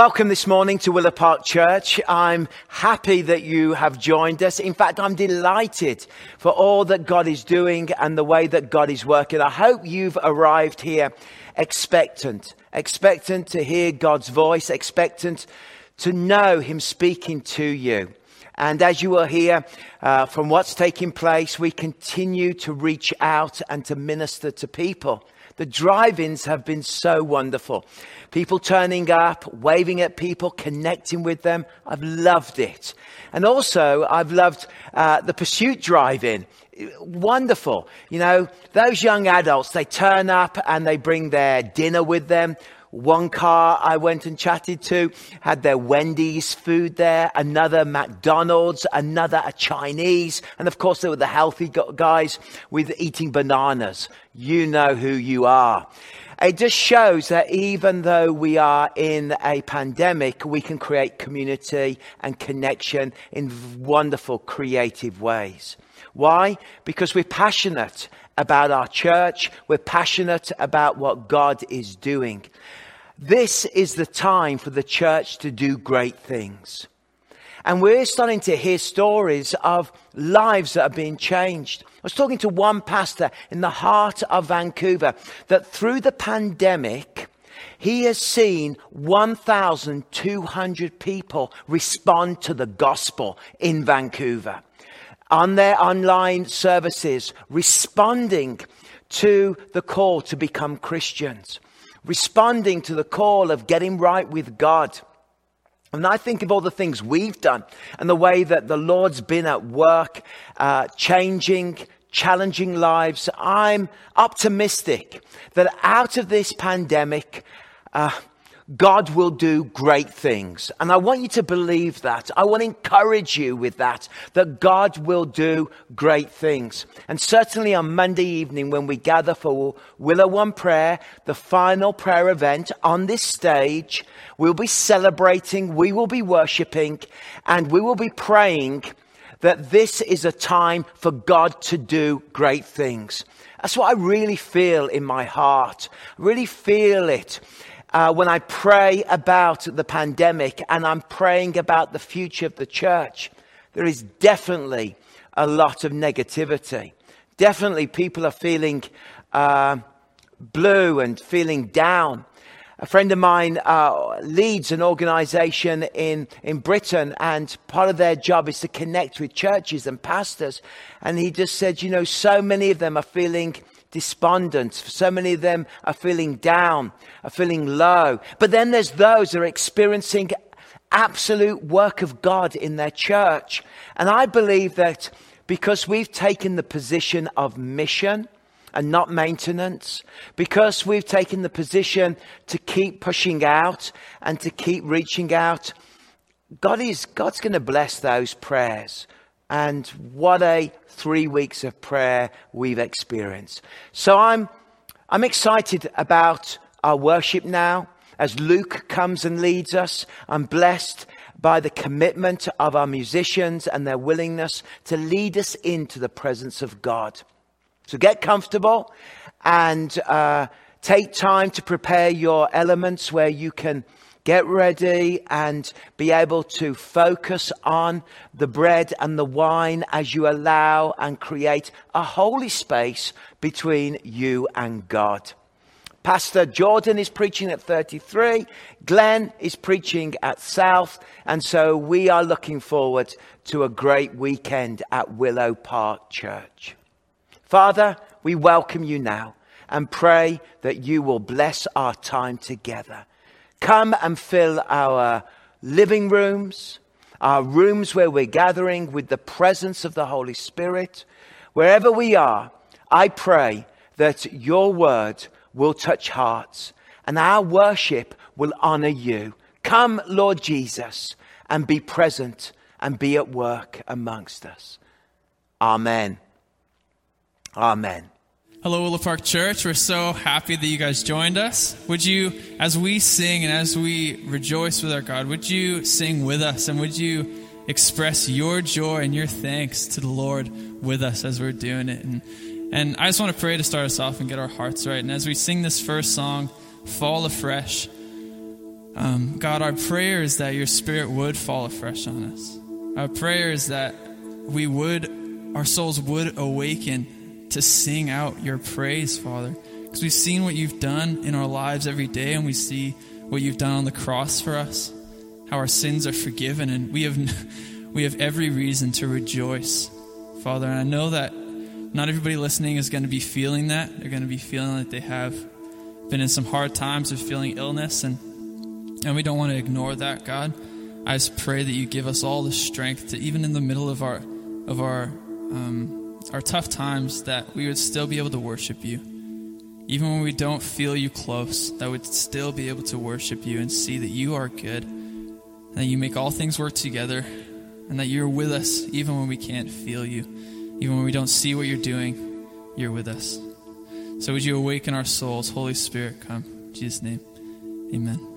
Welcome this morning to Willow Park Church. I'm happy that you have joined us. In fact, I'm delighted for all that God is doing and the way that God is working. I hope you've arrived here expectant, expectant to hear God's voice, expectant to know Him speaking to you. And as you will hear uh, from what's taking place, we continue to reach out and to minister to people. The drive-ins have been so wonderful. People turning up, waving at people, connecting with them. I've loved it. And also, I've loved uh, the pursuit drive-in. Wonderful. You know, those young adults, they turn up and they bring their dinner with them. One car I went and chatted to had their Wendy's food there, another McDonald's, another a Chinese, and of course there were the healthy guys with eating bananas. You know who you are. It just shows that even though we are in a pandemic, we can create community and connection in wonderful creative ways. Why? Because we're passionate about our church. We're passionate about what God is doing. This is the time for the church to do great things. And we're starting to hear stories of lives that are being changed. I was talking to one pastor in the heart of Vancouver that through the pandemic, he has seen 1,200 people respond to the gospel in Vancouver on their online services, responding to the call to become Christians responding to the call of getting right with God. And I think of all the things we've done and the way that the Lord's been at work, uh, changing, challenging lives. I'm optimistic that out of this pandemic, uh, God will do great things. And I want you to believe that. I want to encourage you with that, that God will do great things. And certainly on Monday evening when we gather for Willow One Prayer, the final prayer event on this stage, we'll be celebrating, we will be worshiping, and we will be praying that this is a time for God to do great things. That's what I really feel in my heart. I really feel it uh, when I pray about the pandemic and I'm praying about the future of the church, there is definitely a lot of negativity. Definitely people are feeling uh, blue and feeling down. A friend of mine uh, leads an organization in, in Britain, and part of their job is to connect with churches and pastors. And he just said, you know, so many of them are feeling despondent. So many of them are feeling down, are feeling low. But then there's those that are experiencing absolute work of God in their church. And I believe that because we've taken the position of mission and not maintenance, because we've taken the position to keep pushing out and to keep reaching out, God is, God's going to bless those prayers. And what a three weeks of prayer we've experienced. So I'm, I'm excited about our worship now as Luke comes and leads us. I'm blessed by the commitment of our musicians and their willingness to lead us into the presence of God. So get comfortable and uh, take time to prepare your elements where you can get ready and be able to focus on the bread and the wine as you allow and create a holy space between you and God. Pastor Jordan is preaching at 33. Glenn is preaching at South. And so we are looking forward to a great weekend at Willow Park Church. Father, we welcome you now and pray that you will bless our time together. Come and fill our living rooms, our rooms where we're gathering with the presence of the Holy Spirit. Wherever we are, I pray that your word will touch hearts and our worship will honor you. Come, Lord Jesus, and be present and be at work amongst us. Amen. Amen. Hello, Willow Park Church. We're so happy that you guys joined us. Would you, as we sing and as we rejoice with our God, would you sing with us and would you express your joy and your thanks to the Lord with us as we're doing it? And, and I just want to pray to start us off and get our hearts right. And as we sing this first song, Fall Afresh, Um, God, our prayer is that your spirit would fall afresh on us. Our prayer is that we would, our souls would awaken to sing out your praise, Father. Because we've seen what you've done in our lives every day, and we see what you've done on the cross for us, how our sins are forgiven, and we have, we have every reason to rejoice, Father. And I know that not everybody listening is going to be feeling that. They're going to be feeling that they have been in some hard times of feeling illness, and, and we don't want to ignore that, God. I just pray that you give us all the strength to, even in the middle of our of our um, our tough times, that we would still be able to worship you, even when we don't feel you close. That we'd still be able to worship you and see that you are good, that you make all things work together, and that you're with us even when we can't feel you, even when we don't see what you're doing. You're with us. So would you awaken our souls, Holy Spirit? Come, in Jesus' name, Amen.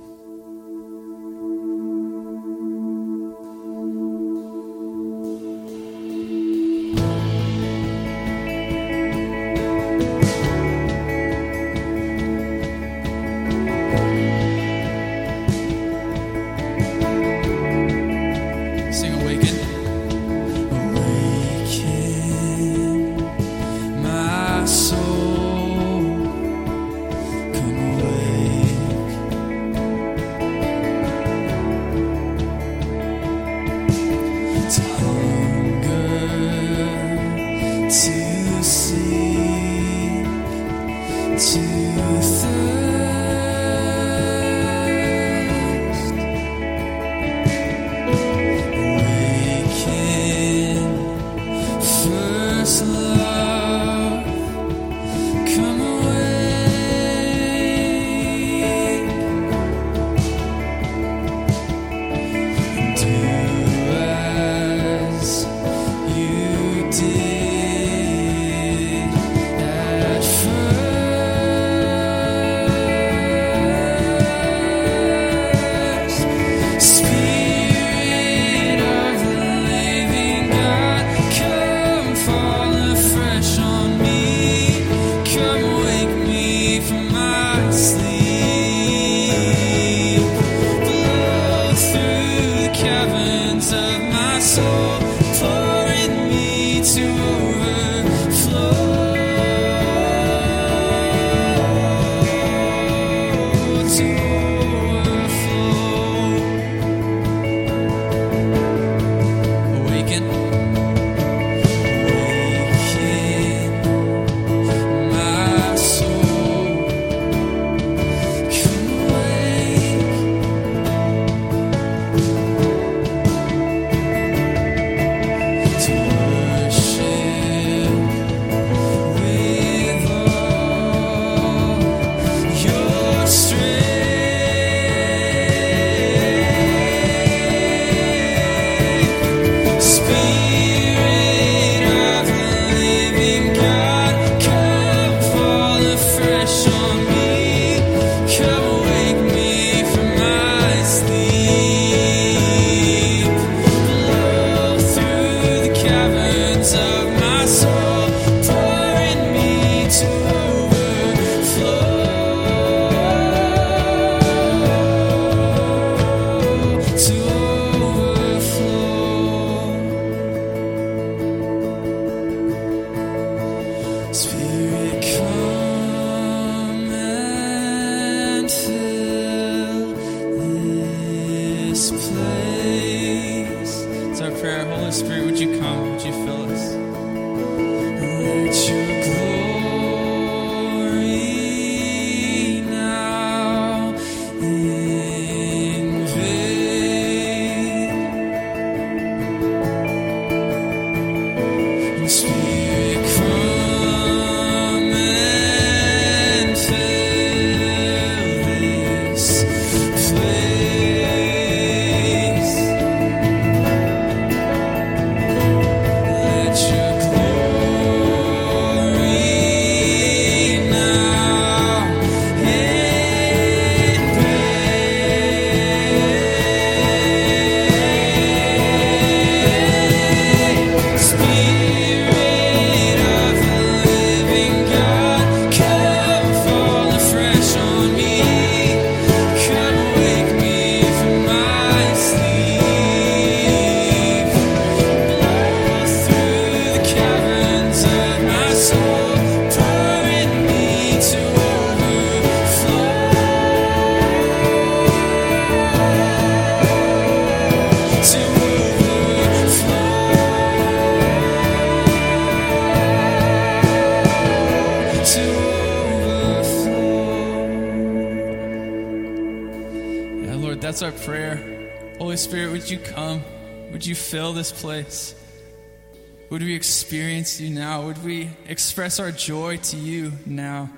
Now? Would we express our joy to you now?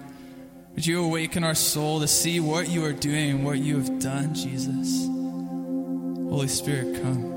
Would you awaken our soul to see what you are doing and what you have done, Jesus? Holy Spirit, come.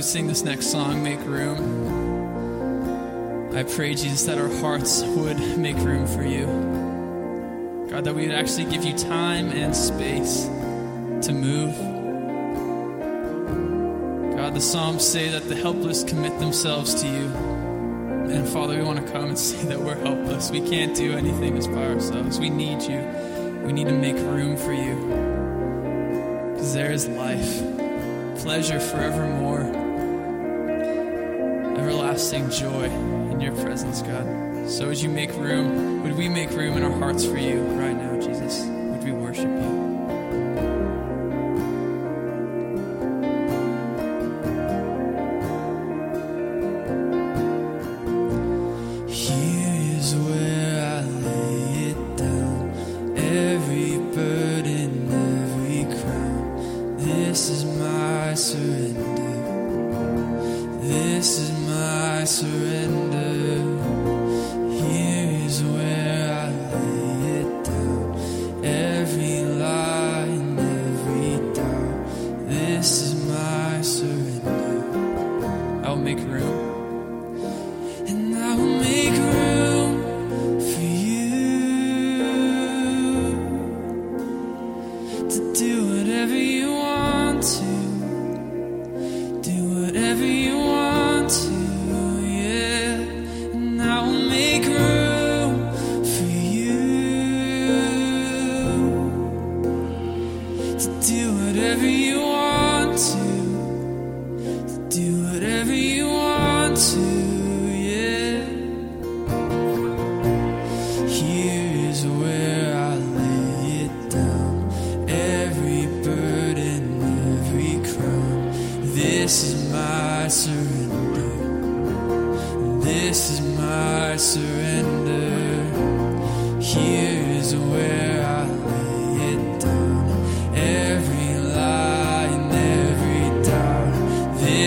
we sing this next song, Make Room, I pray, Jesus, that our hearts would make room for you. God, that we would actually give you time and space to move. God, the Psalms say that the helpless commit themselves to you. And Father, we want to come and say that we're helpless. We can't do anything as by ourselves. We need you. We need to make room for you. Because there is life pleasure forevermore everlasting joy in your presence, God. So as you make room, would we make room in our hearts for you right now, Jesus? Would we worship you?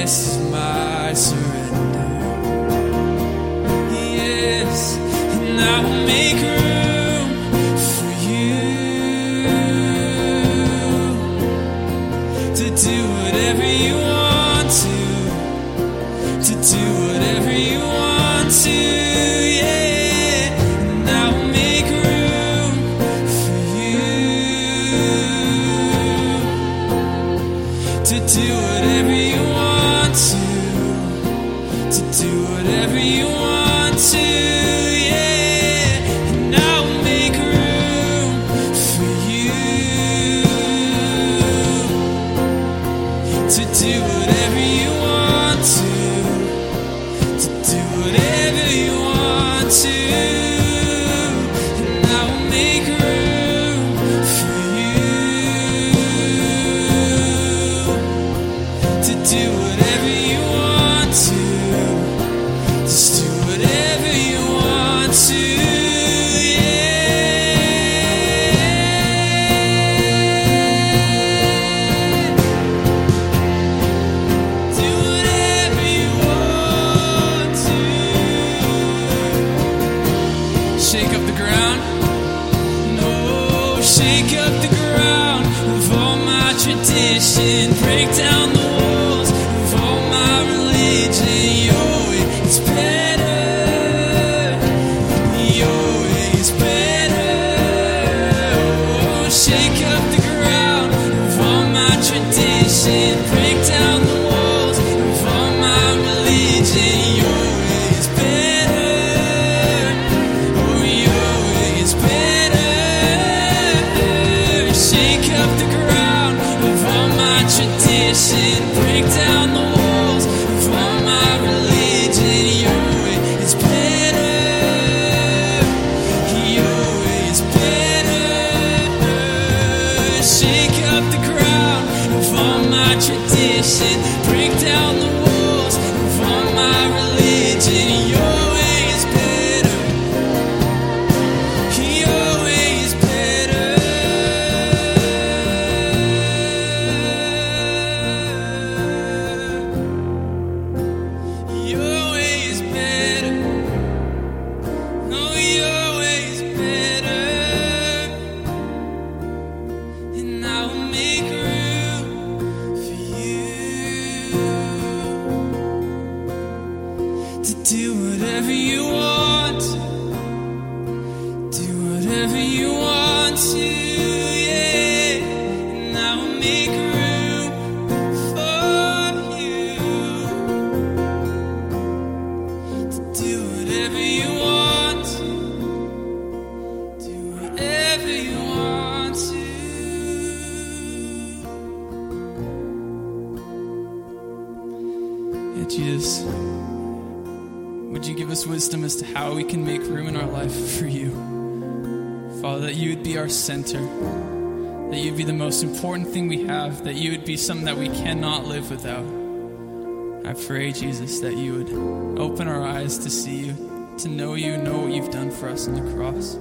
This is my surrender. Yes, and I will make room. Center, that you'd be the most important thing we have, that you would be something that we cannot live without. I pray, Jesus, that you would open our eyes to see you, to know you, know what you've done for us on the cross.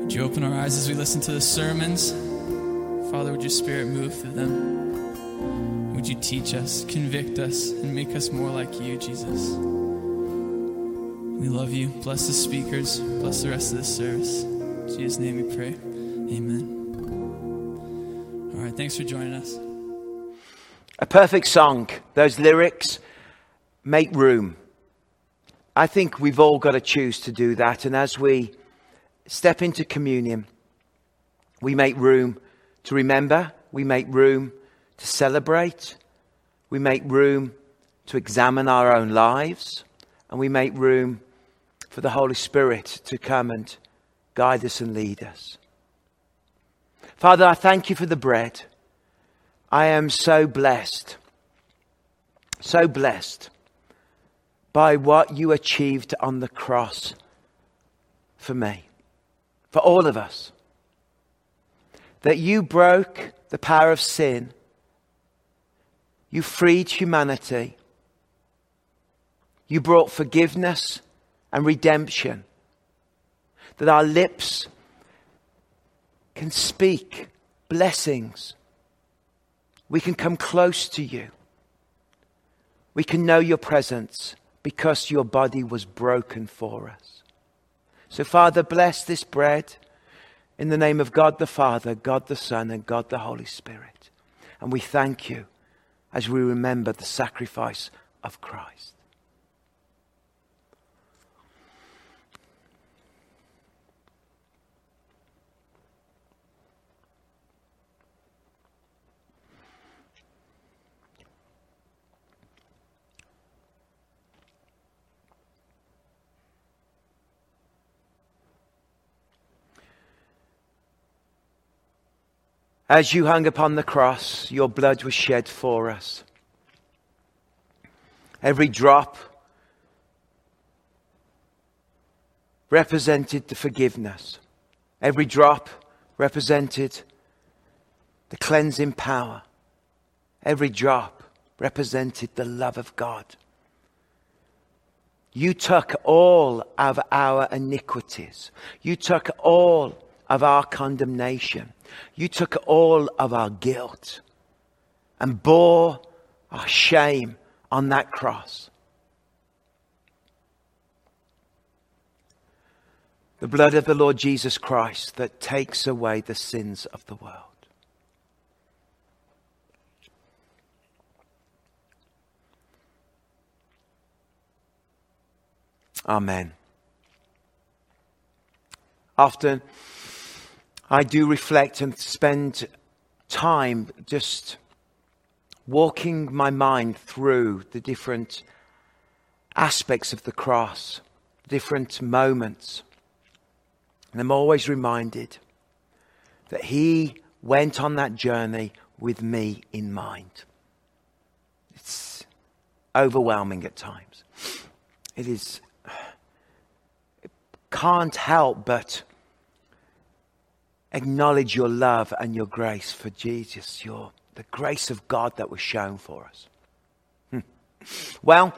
Would you open our eyes as we listen to the sermons? Father, would your spirit move through them? Would you teach us, convict us, and make us more like you, Jesus? We love you. Bless the speakers. Bless the rest of this service. Jesus' name we pray. Amen. All right, thanks for joining us. A perfect song. Those lyrics make room. I think we've all got to choose to do that. And as we step into communion, we make room to remember, we make room to celebrate, we make room to examine our own lives, and we make room for the Holy Spirit to come and guide us and lead us. Father, I thank you for the bread. I am so blessed, so blessed by what you achieved on the cross for me, for all of us. That you broke the power of sin, you freed humanity, you brought forgiveness and redemption, that our lips can speak blessings we can come close to you. We can know your presence because your body was broken for us. So, Father, bless this bread in the name of God the Father, God the Son, and God the Holy Spirit. And we thank you as we remember the sacrifice of Christ. As you hung upon the cross, your blood was shed for us. Every drop represented the forgiveness. Every drop represented the cleansing power. Every drop represented the love of God. You took all of our iniquities. You took all of our condemnation. You took all of our guilt and bore our shame on that cross. The blood of the Lord Jesus Christ that takes away the sins of the world. Amen. Often I do reflect and spend time just walking my mind through the different aspects of the cross, different moments. And I'm always reminded that He went on that journey with me in mind. It's overwhelming at times. It is, it can't help but acknowledge your love and your grace for Jesus, your, the grace of God that was shown for us. Hmm. Well,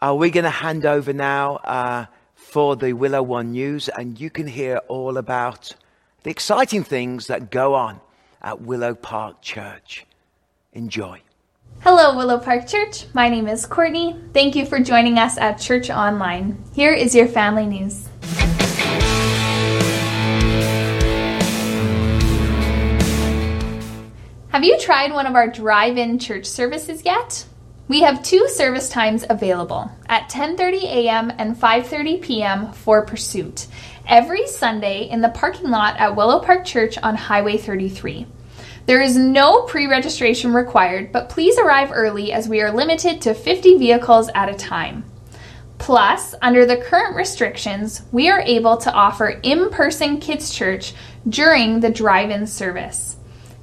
are we going to hand over now uh, for the Willow One News? And you can hear all about the exciting things that go on at Willow Park Church. Enjoy. Hello, Willow Park Church. My name is Courtney. Thank you for joining us at Church Online. Here is your family news. Have you tried one of our drive in church services yet? We have two service times available at 10:30 a.m. and 5:30 p.m. for Pursuit every Sunday in the parking lot at Willow Park Church on Highway 33. There is no pre-registration required, but please arrive early as we are limited to 50 vehicles at a time. Plus, under the current restrictions, we are able to offer in-person kids church during the drive-in service.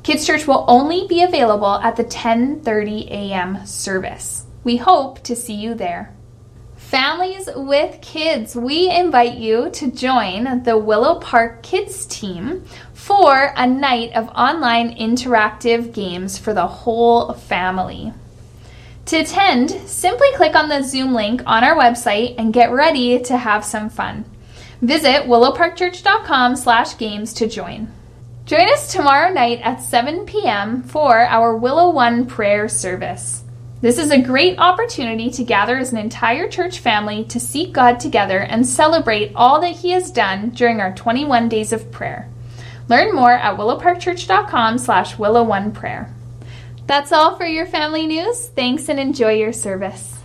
Kids Church will only be available at the 10:30 a.m. service. We hope to see you there. Families with kids, we invite you to join the Willow Park Kids team for a night of online interactive games for the whole family. To attend, simply click on the Zoom link on our website and get ready to have some fun. Visit willowparkchurch.com/games to join. Join us tomorrow night at 7 p.m. for our Willow One prayer service. This is a great opportunity to gather as an entire church family to seek God together and celebrate all that He has done during our 21 days of prayer. Learn more at willowparkchurch.com slash willow1prayer. That's all for your family news. Thanks and enjoy your service.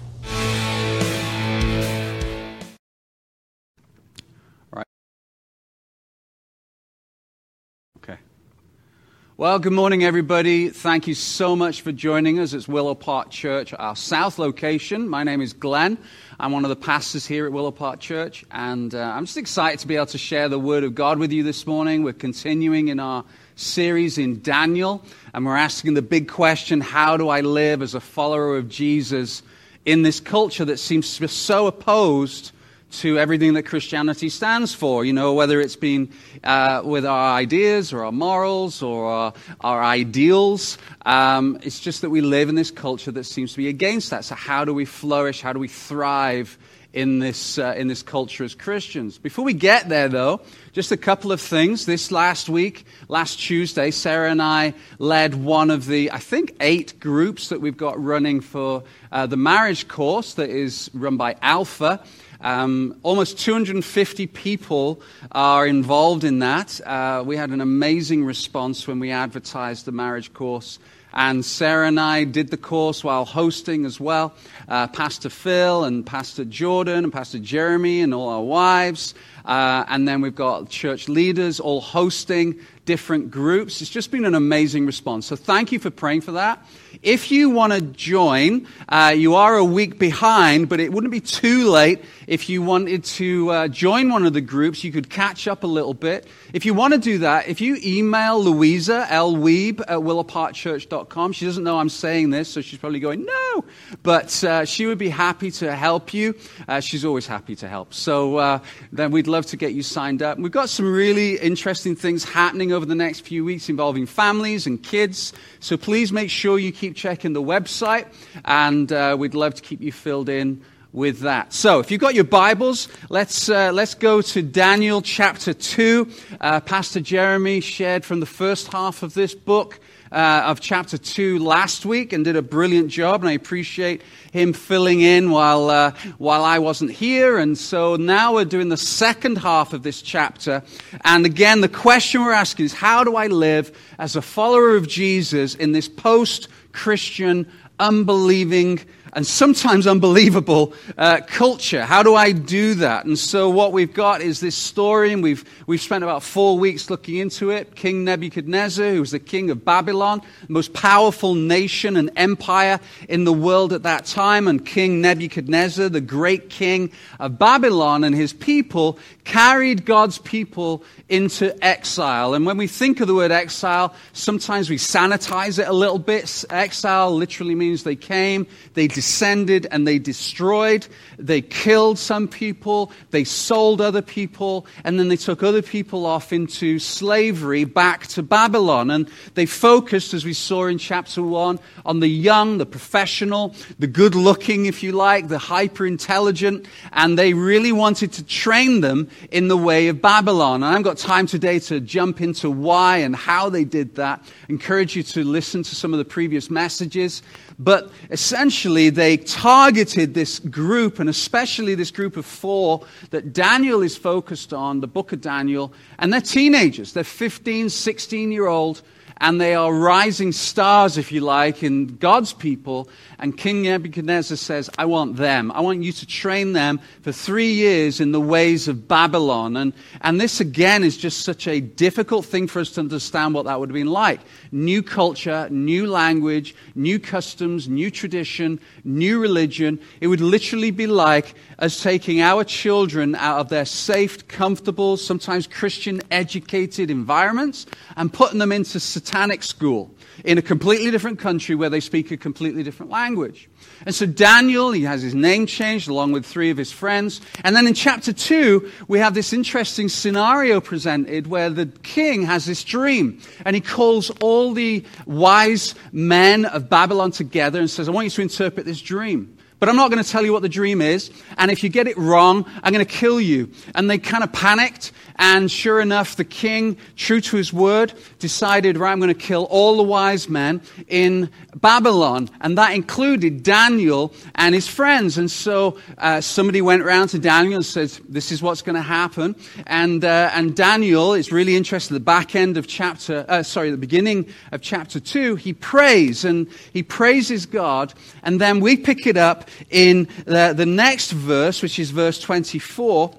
Well, good morning, everybody. Thank you so much for joining us. It's Willow Park Church, our south location. My name is Glenn. I'm one of the pastors here at Willow Park Church, and uh, I'm just excited to be able to share the Word of God with you this morning. We're continuing in our series in Daniel, and we're asking the big question how do I live as a follower of Jesus in this culture that seems so opposed to everything that Christianity stands for. You know, whether it's been uh, with our ideas or our morals or our, our ideals. Um, it's just that we live in this culture that seems to be against that. So, how do we flourish? How do we thrive? In this, uh, in this culture as Christians. Before we get there, though, just a couple of things. This last week, last Tuesday, Sarah and I led one of the, I think, eight groups that we've got running for uh, the marriage course that is run by Alpha. Um, almost 250 people are involved in that. Uh, we had an amazing response when we advertised the marriage course. And Sarah and I did the course while hosting as well. Uh, Pastor Phil and Pastor Jordan and Pastor Jeremy and all our wives. Uh, and then we've got church leaders all hosting different groups. It's just been an amazing response. So thank you for praying for that. If you want to join, uh, you are a week behind, but it wouldn't be too late if you wanted to uh, join one of the groups. You could catch up a little bit. If you want to do that, if you email Louisa, L. Weeb at willowparkchurch.com, she doesn't know I'm saying this, so she's probably going, no. But uh, she would be happy to help you. Uh, she's always happy to help. So uh, then we'd love to get you signed up. We've got some really interesting things happening over the next few weeks involving families and kids. So please make sure you keep checking the website, and uh, we'd love to keep you filled in with that. So, if you've got your Bibles, let's, uh, let's go to Daniel chapter 2. Uh, Pastor Jeremy shared from the first half of this book. Uh, of chapter 2 last week and did a brilliant job, and I appreciate him filling in while, uh, while I wasn't here. And so now we're doing the second half of this chapter. And again, the question we're asking is how do I live as a follower of Jesus in this post Christian unbelieving and sometimes unbelievable uh, culture. How do I do that? And so what we've got is this story, and we've, we've spent about four weeks looking into it. King Nebuchadnezzar, who was the king of Babylon, the most powerful nation and empire in the world at that time, and King Nebuchadnezzar, the great king of Babylon, and his people carried God's people into exile. And when we think of the word exile, sometimes we sanitize it a little bit. Exile literally means they came, they descended, and they destroyed. They killed some people, they sold other people, and then they took other people off into slavery back to Babylon. And they focused, as we saw in chapter 1, on the young, the professional, the good looking, if you like, the hyper intelligent, and they really wanted to train them in the way of Babylon. And I've got time today to jump into why and how they did that. I encourage you to listen to some of the previous messages. But essentially, they targeted this group, and especially this group of four that Daniel is focused on, the book of Daniel, and they're teenagers. They're 15, 16 year old and they are rising stars, if you like, in God's people. And King Nebuchadnezzar says, I want them. I want you to train them for three years in the ways of Babylon. And, and this, again, is just such a difficult thing for us to understand what that would have been like. New culture, new language, new customs, new tradition, new religion. It would literally be like us taking our children out of their safe, comfortable, sometimes Christian educated environments and putting them into satanic school in a completely different country where they speak a completely different language. And so Daniel, he has his name changed along with three of his friends. And then in chapter two, we have this interesting scenario presented where the king has this dream and he calls all the wise men of Babylon together and says, I want you to interpret this dream. But I'm not going to tell you what the dream is. And if you get it wrong, I'm going to kill you. And they kind of panicked. And sure enough, the king, true to his word, decided, right, I'm going to kill all the wise men in Babylon. And that included Daniel and his friends. And so uh, somebody went around to Daniel and said, this is what's going to happen. And, uh, and Daniel is really interesting, The back end of chapter, uh, sorry, the beginning of chapter two, he prays and he praises God. And then we pick it up in the, the next verse, which is verse 24.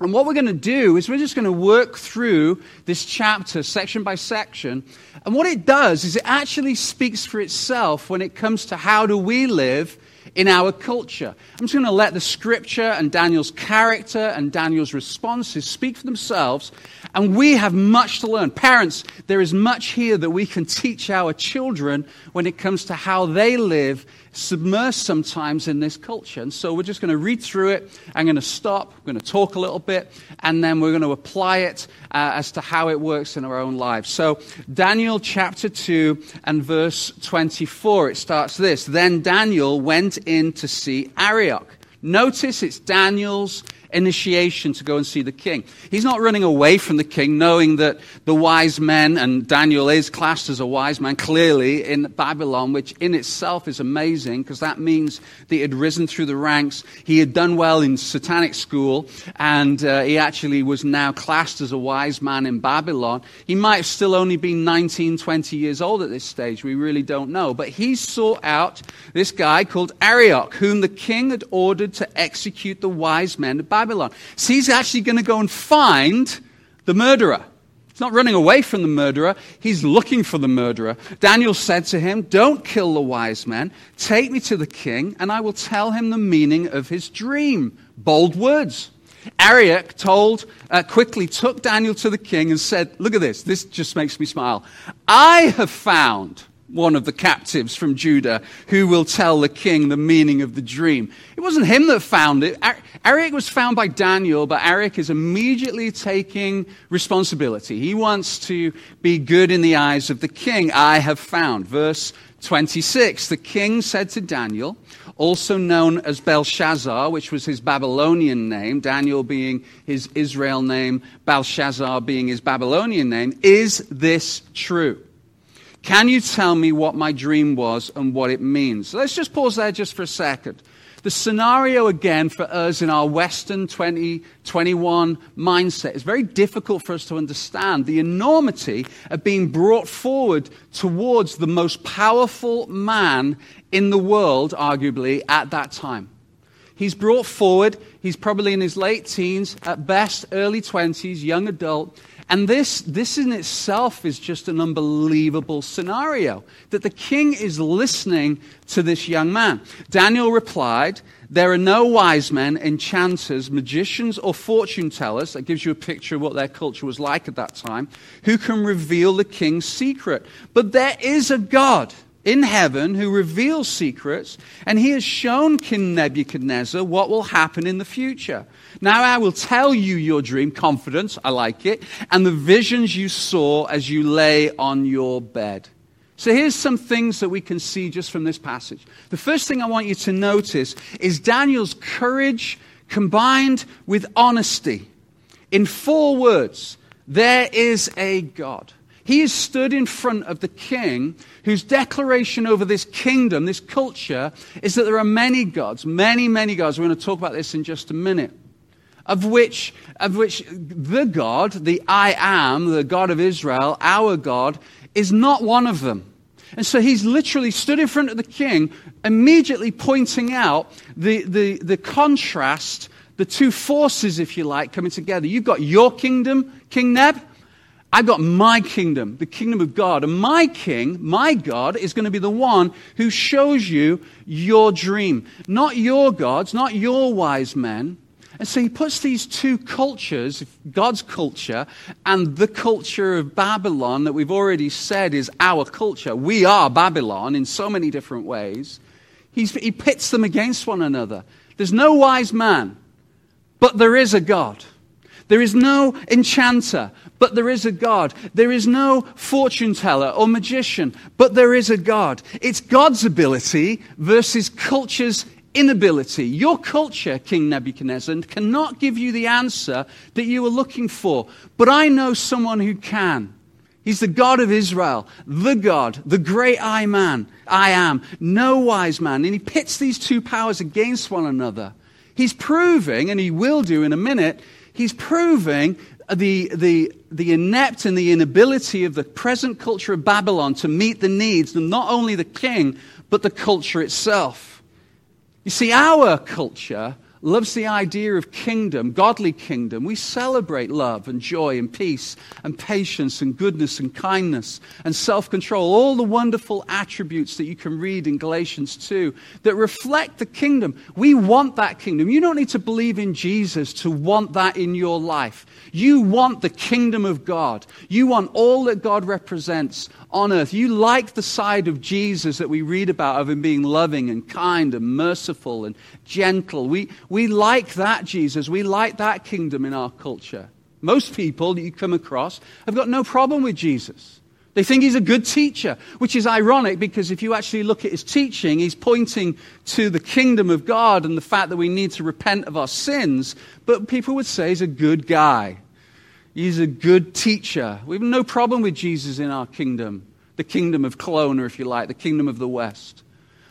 And what we're going to do is we're just going to work through this chapter section by section. And what it does is it actually speaks for itself when it comes to how do we live in our culture. I'm just going to let the scripture and Daniel's character and Daniel's responses speak for themselves. And we have much to learn. Parents, there is much here that we can teach our children when it comes to how they live submersed sometimes in this culture. And so we're just going to read through it. I'm going to stop. We're going to talk a little bit. And then we're going to apply it uh, as to how it works in our own lives. So, Daniel chapter 2 and verse 24, it starts this Then Daniel went in to see Arioch. Notice it's Daniel's initiation to go and see the king. He's not running away from the king, knowing that the wise men, and Daniel is classed as a wise man clearly in Babylon, which in itself is amazing because that means that he had risen through the ranks. He had done well in satanic school, and uh, he actually was now classed as a wise man in Babylon. He might have still only been 19, 20 years old at this stage. We really don't know. But he sought out this guy called Arioch, whom the king had ordered to execute the wise men of Babylon. Babylon. So he's actually going to go and find the murderer. He's not running away from the murderer, he's looking for the murderer. Daniel said to him, Don't kill the wise man. Take me to the king, and I will tell him the meaning of his dream. Bold words. Arioch told, uh, quickly took Daniel to the king and said, Look at this. This just makes me smile. I have found one of the captives from Judah who will tell the king the meaning of the dream. It wasn't him that found it. Arioch was found by Daniel, but Arioch is immediately taking responsibility. He wants to be good in the eyes of the king. I have found. Verse 26. The king said to Daniel, also known as Belshazzar, which was his Babylonian name, Daniel being his Israel name, Belshazzar being his Babylonian name, is this true? Can you tell me what my dream was and what it means? Let's just pause there just for a second. The scenario, again, for us in our Western 2021 mindset is very difficult for us to understand the enormity of being brought forward towards the most powerful man in the world, arguably, at that time. He's brought forward, he's probably in his late teens, at best early 20s, young adult, and this, this in itself is just an unbelievable scenario that the king is listening to this young man. Daniel replied, There are no wise men, enchanters, magicians, or fortune tellers. That gives you a picture of what their culture was like at that time, who can reveal the king's secret. But there is a God in heaven who reveals secrets, and he has shown King Nebuchadnezzar what will happen in the future. Now I will tell you your dream, confidence, I like it, and the visions you saw as you lay on your bed. So here's some things that we can see just from this passage. The first thing I want you to notice is Daniel's courage combined with honesty. In four words, there is a God. He is stood in front of the king whose declaration over this kingdom, this culture, is that there are many gods, many, many gods. We're going to talk about this in just a minute. Of which, of which the God, the I am, the God of Israel, our God, is not one of them. And so he's literally stood in front of the king, immediately pointing out the, the, the contrast, the two forces, if you like, coming together. You've got your kingdom, King Neb, I've got my kingdom, the kingdom of God. And my king, my God, is going to be the one who shows you your dream. Not your gods, not your wise men. And so he puts these two cultures, God's culture and the culture of Babylon, that we've already said is our culture. We are Babylon in so many different ways. He's, he pits them against one another. There's no wise man, but there is a God. There is no enchanter, but there is a God. There is no fortune teller or magician, but there is a God. It's God's ability versus culture's inability. Your culture, King Nebuchadnezzar, cannot give you the answer that you are looking for. But I know someone who can. He's the God of Israel, the God, the great I man, I am, no wise man. And he pits these two powers against one another. He's proving, and he will do in a minute, he's proving the, the, the inept and the inability of the present culture of Babylon to meet the needs of not only the king, but the culture itself. You see, our culture loves the idea of kingdom, godly kingdom. We celebrate love and joy and peace and patience and goodness and kindness and self control, all the wonderful attributes that you can read in Galatians 2 that reflect the kingdom. We want that kingdom. You don't need to believe in Jesus to want that in your life. You want the kingdom of God. You want all that God represents on earth. You like the side of Jesus that we read about of him being loving and kind and merciful and gentle. We, we like that Jesus. We like that kingdom in our culture. Most people that you come across have got no problem with Jesus. They think he's a good teacher, which is ironic because if you actually look at his teaching, he's pointing to the kingdom of God and the fact that we need to repent of our sins. But people would say he's a good guy. He's a good teacher. We have no problem with Jesus in our kingdom, the kingdom of Kelowna, if you like, the kingdom of the West.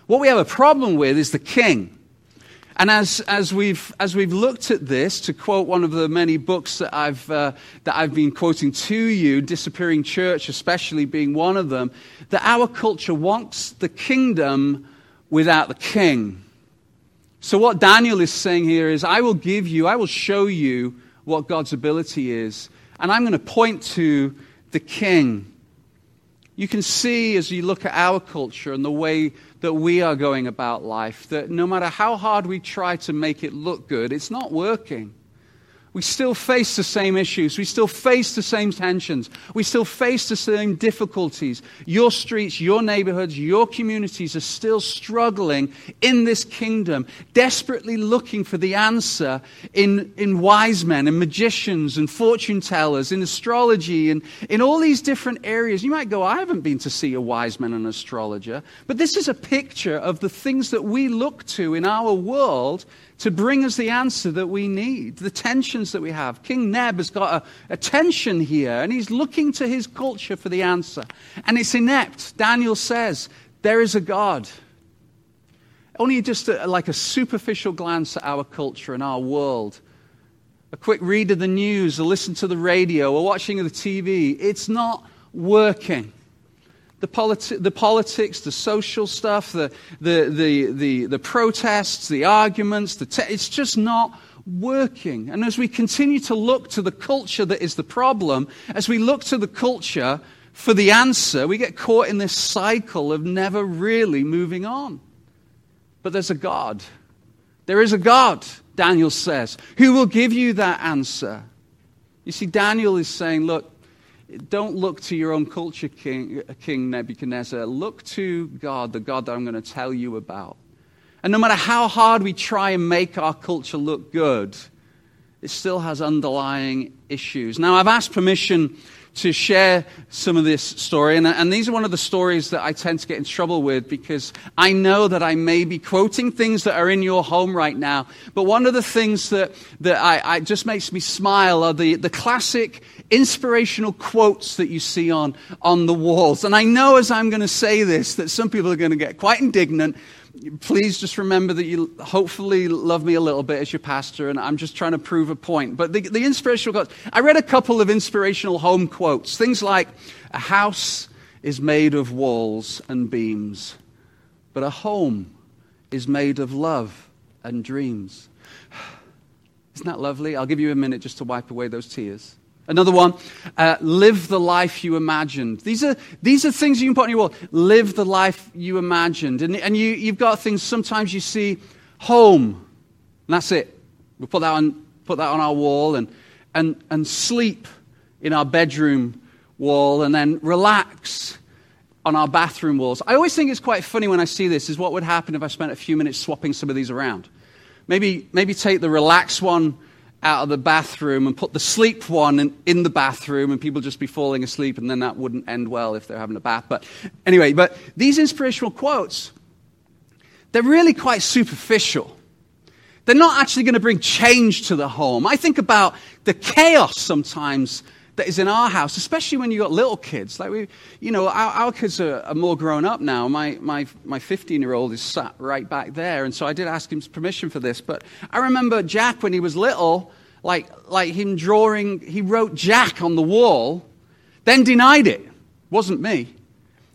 What we have a problem with is the king. And as, as, we've, as we've looked at this, to quote one of the many books that I've, uh, that I've been quoting to you, Disappearing Church especially being one of them, that our culture wants the kingdom without the king. So, what Daniel is saying here is, I will give you, I will show you what God's ability is. And I'm going to point to the king. You can see as you look at our culture and the way that we are going about life that no matter how hard we try to make it look good, it's not working. We still face the same issues. We still face the same tensions. We still face the same difficulties. Your streets, your neighborhoods, your communities are still struggling in this kingdom, desperately looking for the answer in, in wise men and magicians and fortune tellers, in astrology and in all these different areas. You might go, I haven't been to see a wise man and astrologer. But this is a picture of the things that we look to in our world to bring us the answer that we need, the tensions that we have. King Neb has got a, a, tension here, and he's looking to his culture for the answer. And it's inept. Daniel says, There is a God. only just a, like a superficial glance at our culture and our world, a quick read of the news, or listen to the radio, or watching the TV, it's not working. The, politi- the politics, the social stuff, the, the, the, the, the protests, the arguments, the te- it's just not working. And as we continue to look to the culture that is the problem, as we look to the culture for the answer, we get caught in this cycle of never really moving on. But there's a God. There is a God, Daniel says, who will give you that answer. You see, Daniel is saying, look, don't look to your own culture, King, uh, King Nebuchadnezzar. Look to God, the God that I'm going to tell you about. And no matter how hard we try and make our culture look good, it still has underlying issues. Now, I've asked permission to share some of this story. And, and, these are one of the stories that I tend to get in trouble with because I know that I may be quoting things that are in your home right now. But one of the things that, that I, I just makes me smile are the, the classic inspirational quotes that you see on, on the walls. And I know as I'm going to say this that some people are going to get quite indignant please just remember that you hopefully love me a little bit as your pastor, and I'm just trying to prove a point. But the, the inspirational quotes, I read a couple of inspirational home quotes. Things like, a house is made of walls and beams, but a home is made of love and dreams. Isn't that lovely? I'll give you a minute just to wipe away those tears. Another one, uh, live the life you imagined. These are, these are things you can put on your wall. Live the life you imagined. And, and you, you've got things, sometimes you see home, and that's it. We'll put that on, put that on our wall, and, and, and sleep in our bedroom wall, and then relax on our bathroom walls. I always think it's quite funny when I see this, is what would happen if I spent a few minutes swapping some of these around. Maybe, maybe take the relax one out of the bathroom and put the sleep one in, in, the bathroom and people just be falling asleep and then that wouldn't end well if they're having a bath. But anyway but these inspirational quotes they're really quite superficial. They're not actually going to bring change to the home. I think about the chaos sometimes that is in our house especially when you've got little kids like we you know our, our kids are, are, more grown up now my, my, my 15 year old is sat right back there and so i did ask him permission for this but i remember jack when he was little like, like him drawing, he wrote Jack on the wall, then denied it. Wasn't me.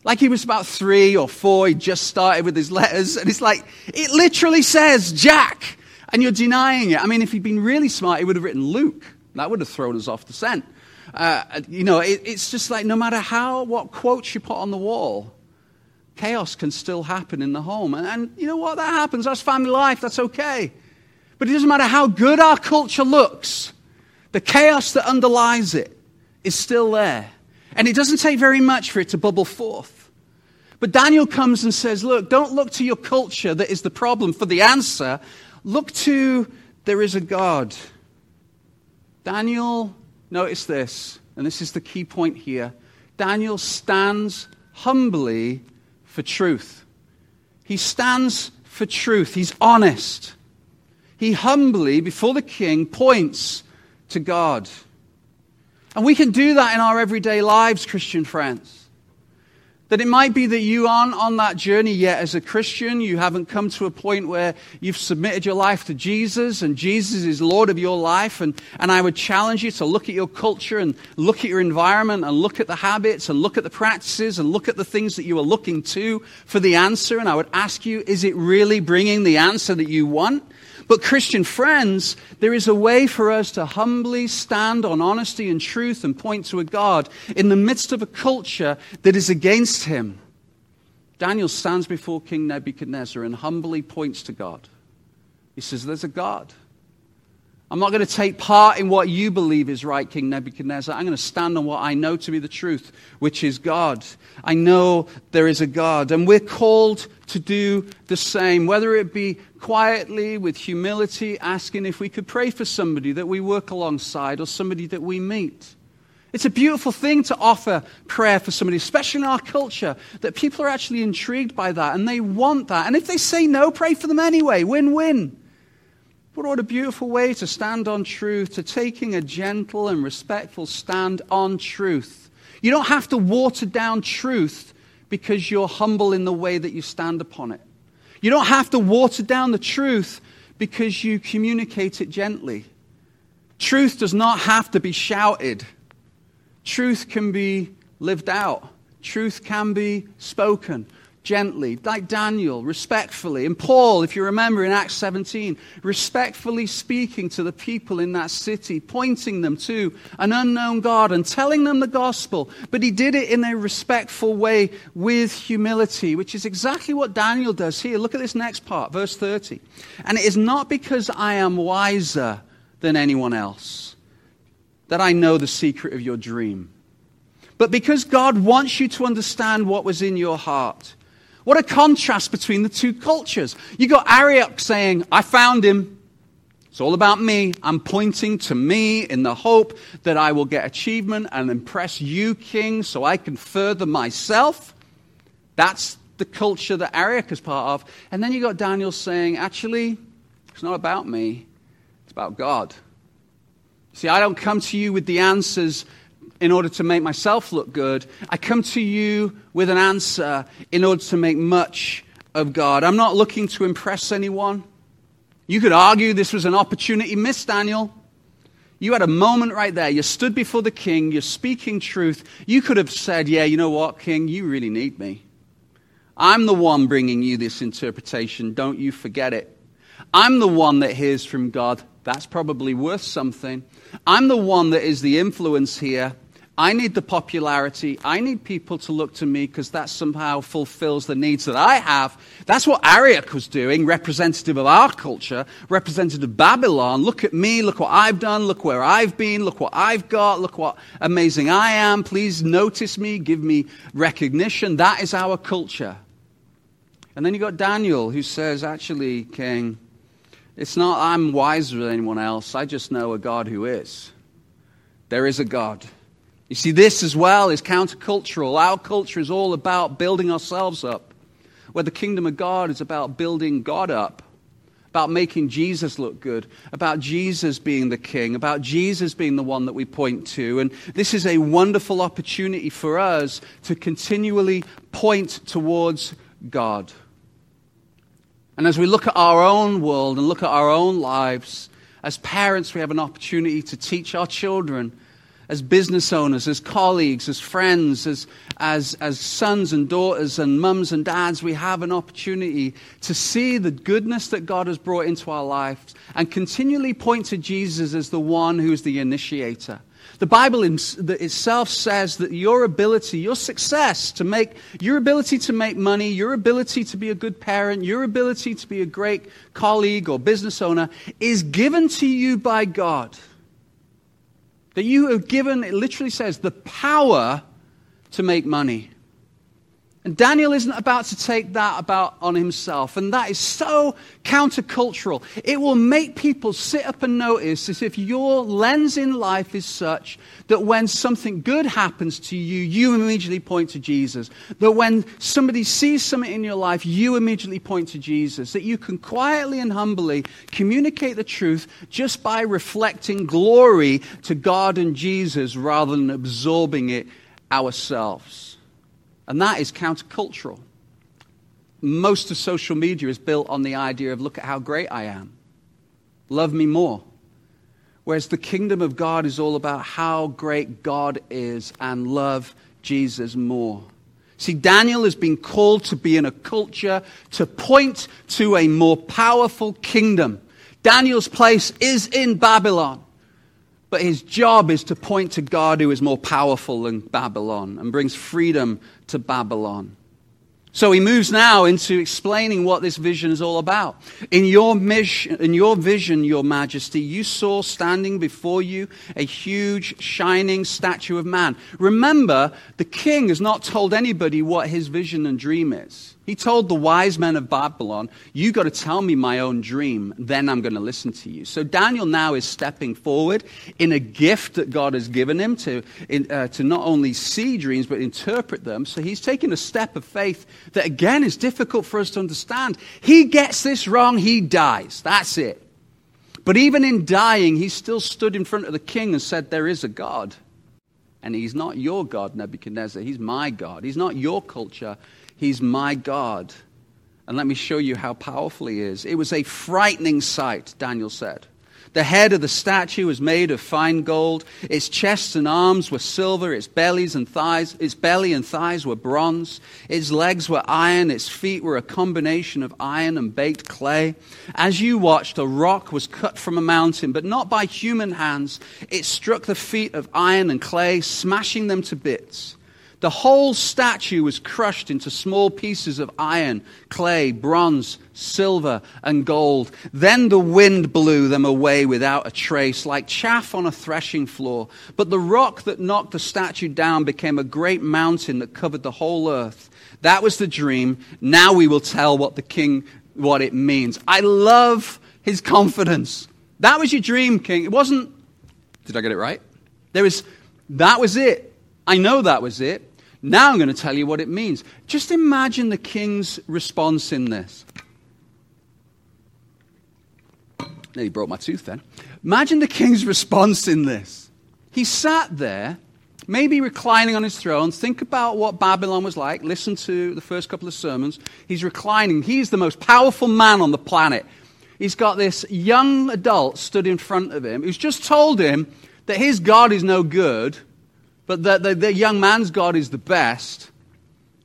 Like he was about three or four, he just started with his letters, and it's like, it literally says Jack, and you're denying it. I mean, if he'd been really smart, he would have written Luke. That would have thrown us off the scent. Uh, you know, it, it's just like no matter how, what quotes you put on the wall, chaos can still happen in the home. And, and you know what? That happens. That's family life. That's okay. But it doesn't matter how good our culture looks, the chaos that underlies it is still there. And it doesn't take very much for it to bubble forth. But Daniel comes and says, Look, don't look to your culture that is the problem for the answer. Look to there is a God. Daniel, notice this, and this is the key point here. Daniel stands humbly for truth. He stands for truth. He's honest he humbly, before the king, points to God. And we can do that in our everyday lives, Christian friends. That it might be that you aren't on that journey yet as a Christian. You haven't come to a point where you've submitted your life to Jesus and Jesus is Lord of your life. And, and I would challenge you to look at your culture and look at your environment and look at the habits and look at the practices and look at the things that you are looking to for the answer. And I would ask you, is it really bringing the answer that you want? But, Christian friends, there is a way for us to humbly stand on honesty and truth and point to a God in the midst of a culture that is against him. Daniel stands before King Nebuchadnezzar and humbly points to God. He says, There's a God. I'm not going to take part in what you believe is right, King Nebuchadnezzar. I'm going to stand on what I know to be the truth, which is God. I know there is a God. And we're called to do the same, whether it be quietly, with humility, asking if we could pray for somebody that we work alongside or somebody that we meet. It's a beautiful thing to offer prayer for somebody, especially in our culture, that people are actually intrigued by that and they want that. And if they say no, pray for them anyway. Win win. But what a beautiful way to stand on truth, to taking a gentle and respectful stand on truth. You don't have to water down truth because you're humble in the way that you stand upon it. You don't have to water down the truth because you communicate it gently. Truth does not have to be shouted. Truth can be lived out. Truth can be spoken gently, like Daniel, respectfully. And Paul, if you remember in Acts 17, respectfully speaking to the people in that city, pointing them to an unknown God and telling them the gospel. But he did it in a respectful way with humility, which is exactly what Daniel does here. Look at this next part, verse 30. And it is not because I am wiser than anyone else that I know the secret of your dream. But because God wants you to understand what was in your heart. What a contrast between the two cultures. You got Arioch saying, I found him. It's all about me. I'm pointing to me in the hope that I will get achievement and impress you, king, so I can further myself. That's the culture that Arioch is part of. And then you got Daniel saying, actually, it's not about me, it's about God. See, I don't come to you with the answers in order to make myself look good. I come to you with an answer in order to make much of God. I'm not looking to impress anyone. You could argue this was an opportunity missed, Daniel. You had a moment right there. You stood before the king. You're speaking truth. You could have said, Yeah, you know what, king? You really need me. I'm the one bringing you this interpretation. Don't you forget it. I'm the one that hears from God. That's probably worth something. I'm the one that is the influence here. I need the popularity. I need people to look to me because that somehow fulfills the needs that I have. That's what Arioch was doing, representative of our culture, representative of Babylon. Look at me. Look what I've done. Look where I've been. Look what I've got. Look what amazing I am. Please notice me. Give me recognition. That is our culture. And then you got Daniel who says, actually, King, it's not I'm wiser than anyone else. I just know a God who is. There is a God. You see, this as well is countercultural. Our culture is all about building ourselves up, where the kingdom of God is about building God up, about making Jesus look good, about Jesus being the king, about Jesus being the one that we point to. And this is a wonderful opportunity for us to continually point towards God. And as we look at our own world and look at our own lives, as parents, we have an opportunity to teach our children as business owners, as colleagues, as friends, as, as, as sons and daughters and mums and dads, we have an opportunity to see the goodness that God has brought into our lives and continually point to Jesus as the one who is the initiator. The Bible itself says that your ability, your success to make, your ability to make money, your ability to be a good parent, your ability to be a great colleague or business owner is given to you by God. That you have given, it literally says, the power to make money. And Daniel isn't about to take that about on himself. And that is so countercultural. It will make people sit up and notice as if your lens in life is such that when something good happens to you, you immediately point to Jesus. That when somebody sees something in your life, you immediately point to Jesus. That you can quietly and humbly communicate the truth just by reflecting glory to God and Jesus rather than absorbing it ourselves. And that is countercultural. Most of social media is built on the idea of look at how great I am, love me more. Whereas the kingdom of God is all about how great God is and love Jesus more. See, Daniel has been called to be in a culture to point to a more powerful kingdom. Daniel's place is in Babylon. But his job is to point to God who is more powerful than Babylon and brings freedom to Babylon. So he moves now into explaining what this vision is all about. In your, mission, in your vision, Your Majesty, you saw standing before you a huge, shining statue of man. Remember, the king has not told anybody what his vision and dream is. He told the wise men of Babylon, You got to tell me my own dream, then I'm going to listen to you. So Daniel now is stepping forward in a gift that God has given him to, in, uh, to not only see dreams, but interpret them. So he's taking a step of faith that, again, is difficult for us to understand. He gets this wrong, he dies. That's it. But even in dying, he still stood in front of the king and said, There is a God. And he's not your God, Nebuchadnezzar. He's my God. He's not your culture. He's my God. And let me show you how powerful he is. It was a frightening sight, Daniel said. The head of the statue was made of fine gold. Its chests and arms were silver. Its bellies and thighs, its belly and thighs were bronze. Its legs were iron. Its feet were a combination of iron and baked clay. As you watched, a rock was cut from a mountain, but not by human hands. It struck the feet of iron and clay, smashing them to bits. The whole statue was crushed into small pieces of iron, clay, bronze, silver, and gold. Then the wind blew them away without a trace, like chaff on a threshing floor. But the rock that knocked the statue down became a great mountain that covered the whole earth. That was the dream. Now we will tell what the king, what it means. I love his confidence. That was your dream, king. It wasn't, did I get it right? There was, that was it. I know that was it. Now I'm going to tell you what it means. Just imagine the king's response in this. Nearly broke my tooth then. Imagine the king's response in this. He sat there, maybe reclining on his throne. Think about what Babylon was like. Listen to the first couple of sermons. He's reclining. He's the most powerful man on the planet. He's got this young adult stood in front of him who's just told him that his God is no good but the, the, the young man's God is the best.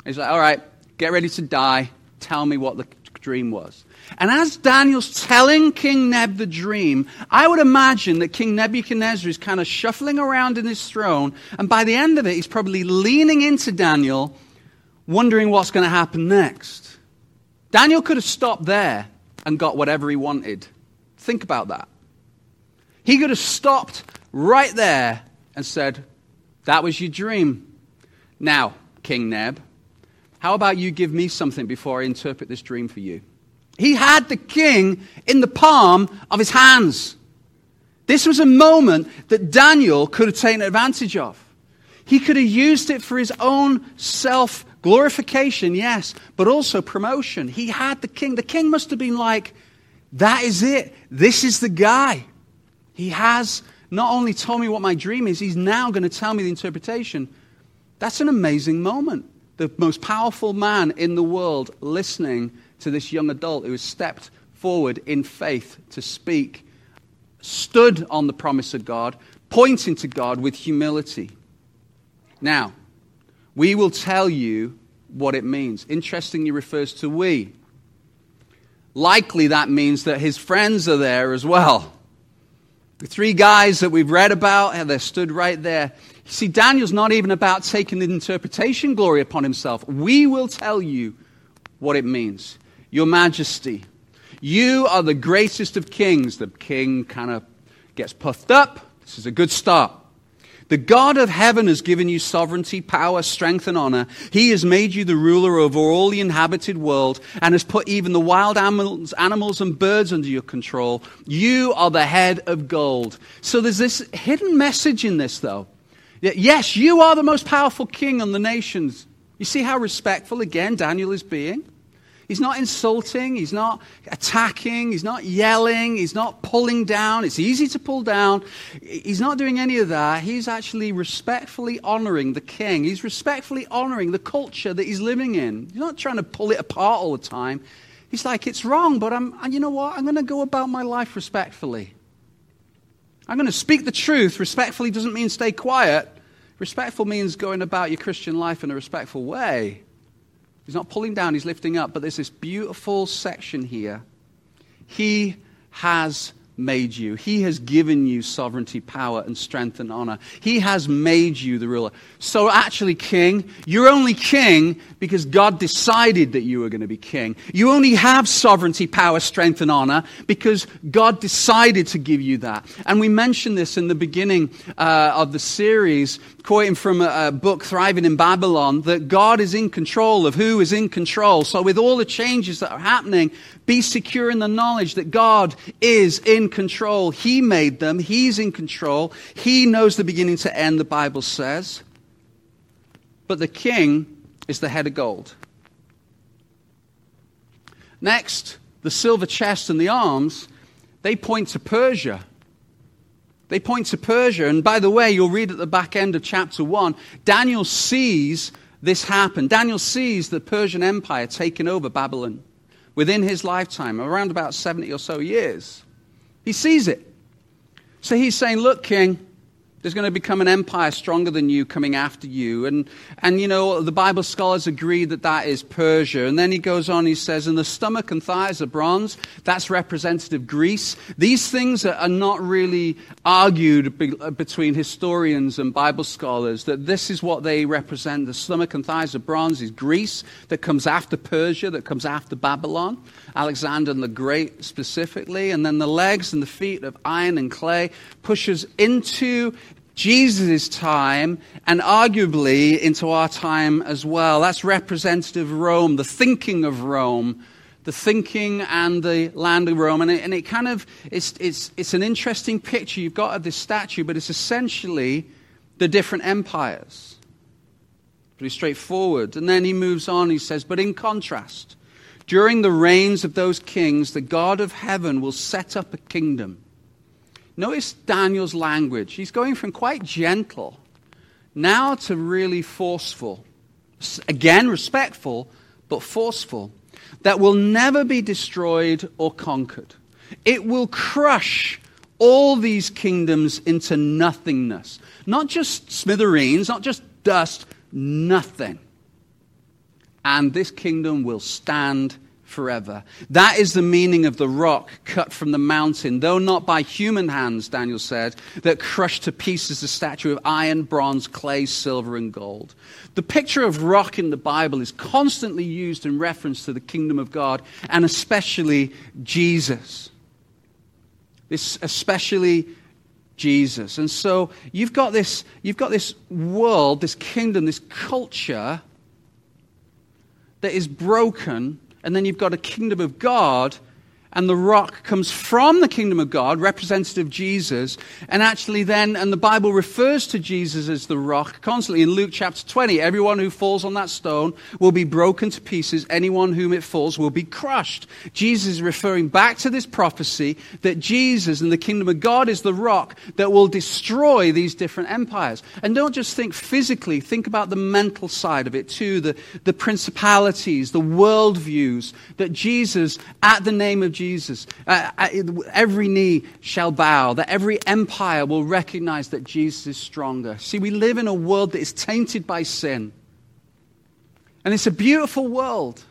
He's like, all right, get ready to die. Tell me what the dream was. And as Daniel's telling King Neb the dream, I would imagine that King Nebuchadnezzar is kind of shuffling around in his throne, and by the end of it, he's probably leaning into Daniel, wondering what's going to happen next. Daniel could have stopped there and got whatever he wanted. Think about that. He could have stopped right there and said, that was your dream. Now, King Neb, how about you give me something before I interpret this dream for you? He had the king in the palm of his hands. This was a moment that Daniel could have taken advantage of. He could have used it for his own self glorification, yes, but also promotion. He had the king. The king must have been like, that is it. This is the guy. He has not only told me what my dream is, he's now going to tell me the interpretation. That's an amazing moment. The most powerful man in the world listening to this young adult who has stepped forward in faith to speak, stood on the promise of God, pointing to God with humility. Now, we will tell you what it means. Interestingly, refers to we. Likely that means that his friends are there as well. The three guys that we've read about, and they stood right there. You see, Daniel's not even about taking the interpretation glory upon himself. We will tell you what it means. Your Majesty, you are the greatest of kings. The king kind of gets puffed up. This is a good start. The God of heaven has given you sovereignty, power, strength, and honor. He has made you the ruler over all the inhabited world and has put even the wild animals, animals and birds under your control. You are the head of gold. So there's this hidden message in this, though. Yes, you are the most powerful king on the nations. You see how respectful, again, Daniel is being? He's not insulting. He's not attacking. He's not yelling. He's not pulling down. It's easy to pull down. He's not doing any of that. He's actually respectfully honoring the king. He's respectfully honoring the culture that he's living in. He's not trying to pull it apart all the time. He's like, it's wrong, but I'm, you know what? I'm going to go about my life respectfully. I'm going to speak the truth. Respectfully doesn't mean stay quiet. Respectful means going about your Christian life in a respectful way. He's not pulling down, he's lifting up. But there's this beautiful section here. He has made you. He has given you sovereignty, power, and strength and honor. He has made you the ruler. So, actually, king, you're only king because God decided that you were going to be king. You only have sovereignty, power, strength, and honor because God decided to give you that. And we mentioned this in the beginning uh, of the series, quoting from a, a book, Thriving in Babylon, that God is in control of who is in control. So, with all the changes that are happening, be secure in the knowledge that God is in control. He made them, He's in control. He knows the beginning to end, the Bible says. But the king is the head of gold. Next, the silver chest and the arms, they point to Persia. They point to Persia. And by the way, you'll read at the back end of chapter 1, Daniel sees this happen. Daniel sees the Persian Empire taking over Babylon. within his lifetime, around about 70 or so years. He sees it. So he's saying, Look, king, there's going to become an empire stronger than you coming after you. And, and, you know, the Bible scholars agree that that is Persia. And then he goes on, he says, and the stomach and thighs are bronze. That's representative Greece. These things are not really argued be, between historians and Bible scholars, that this is what they represent. The stomach and thighs of bronze is Greece, that comes after Persia, that comes after Babylon. Alexander the Great specifically. And then the legs and the feet of iron and clay pushes into Jesus' time and arguably into our time as well. That's representative of Rome, the thinking of Rome, the thinking and the land of Rome. And it, and it kind of, it's, it's, it's an interesting picture you've got of this statue, but it's essentially the different empires. Pretty straightforward. And then he moves on, he says, but in contrast, during the reigns of those kings, the God of heaven will set up a kingdom Notice Daniel's language. He's going from quite gentle now to really forceful. Again, respectful, but forceful. That will never be destroyed or conquered. It will crush all these kingdoms into nothingness. Not just smithereens, not just dust, nothing. And this kingdom will stand forever. That is the meaning of the rock cut from the mountain, though not by human hands, Daniel said, that crushed to pieces the statue of iron, bronze, clay, silver, and gold. The picture of rock in the Bible is constantly used in reference to the kingdom of God and especially Jesus. This especially Jesus. And so you've got this, you've got this world, this kingdom, this culture that is broken and then you've got a kingdom of God and the rock comes from the kingdom of God, representative Jesus, and actually then, and the Bible refers to Jesus as the rock constantly. In Luke chapter 20, everyone who falls on that stone will be broken to pieces, anyone whom it falls will be crushed. Jesus is referring back to this prophecy that Jesus and the kingdom of God is the rock that will destroy these different empires. And don't just think physically, think about the mental side of it too, the, the principalities, the worldviews, that Jesus, at the name of Jesus. Uh, uh, every knee shall bow, that every empire will recognize that Jesus is stronger. See, we live in a world that is tainted by sin. And it's a beautiful world.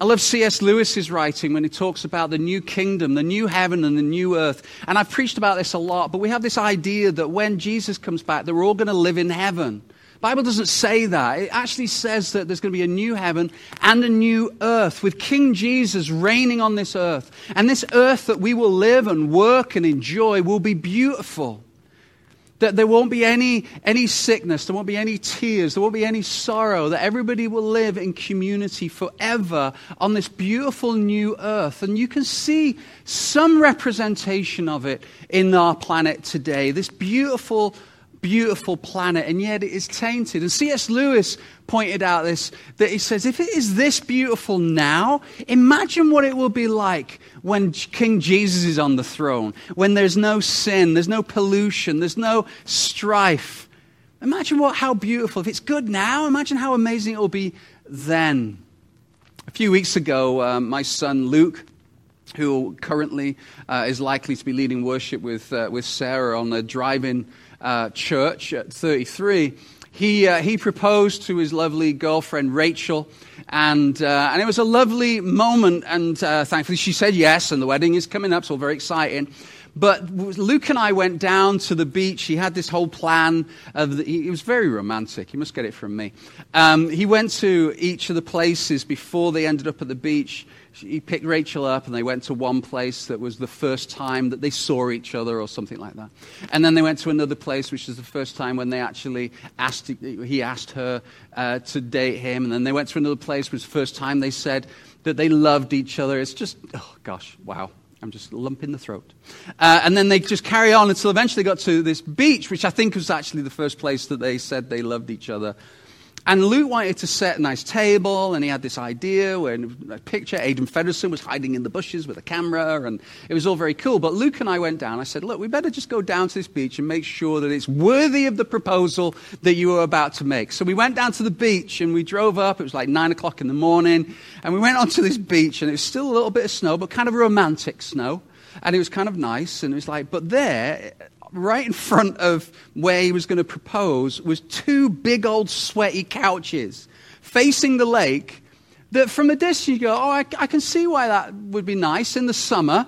I love C.S. Lewis's writing when he talks about the new kingdom, the new heaven and the new earth. And I've preached about this a lot, but we have this idea that when Jesus comes back, that we're all going to live in heaven. Bible doesn't say that. It actually says that there's going to be a new heaven and a new earth with King Jesus reigning on this earth. And this earth that we will live and work and enjoy will be beautiful. That there won't be any, any sickness, there won't be any tears, there won't be any sorrow, that everybody will live in community forever on this beautiful new earth. And you can see some representation of it in our planet today. This beautiful beautiful planet, and yet it is tainted. And C.S. Lewis pointed out this that he says, if it is this beautiful now, imagine what it will be like when King Jesus is on the throne, when there's no sin, there's no pollution, there's no strife. Imagine what, how beautiful. If it's good now, imagine how amazing it will be then. A few weeks ago, uh, my son Luke, who currently uh, is likely to be leading worship with, uh, with Sarah on the drive in uh, church at 33, he, uh, he proposed to his lovely girlfriend Rachel, and, uh, and it was a lovely moment, and uh, thankfully she said yes, and the wedding is coming up, so very exciting. But Luke and I went down to the beach. He had this whole plan. Of the, he, was very romantic. You must get it from me. Um, he went to each of the places before they ended up at the beach he picked Rachel up and they went to one place that was the first time that they saw each other or something like that. And then they went to another place, which was the first time when they actually asked, he asked her uh, to date him. And then they went to another place, which was the first time they said that they loved each other. It's just, oh gosh, wow. I'm just lump in the throat. Uh, and then they just carry on until eventually they got to this beach, which I think was actually the first place that they said they loved each other. And Luke wanted to set a nice table, and he had this idea where a picture, Aidan Feddersen was hiding in the bushes with a camera, and it was all very cool. But Luke and I went down. I said, Look, we better just go down to this beach and make sure that it's worthy of the proposal that you were about to make. So we went down to the beach, and we drove up. It was like 9 o'clock in the morning, and we went onto this beach, and it was still a little bit of snow, but kind of romantic snow. And it was kind of nice, and it was like, but there, right in front of where he was going to propose was two big old sweaty couches facing the lake that from a distance you go, oh, I, I can see why that would be nice in the summer.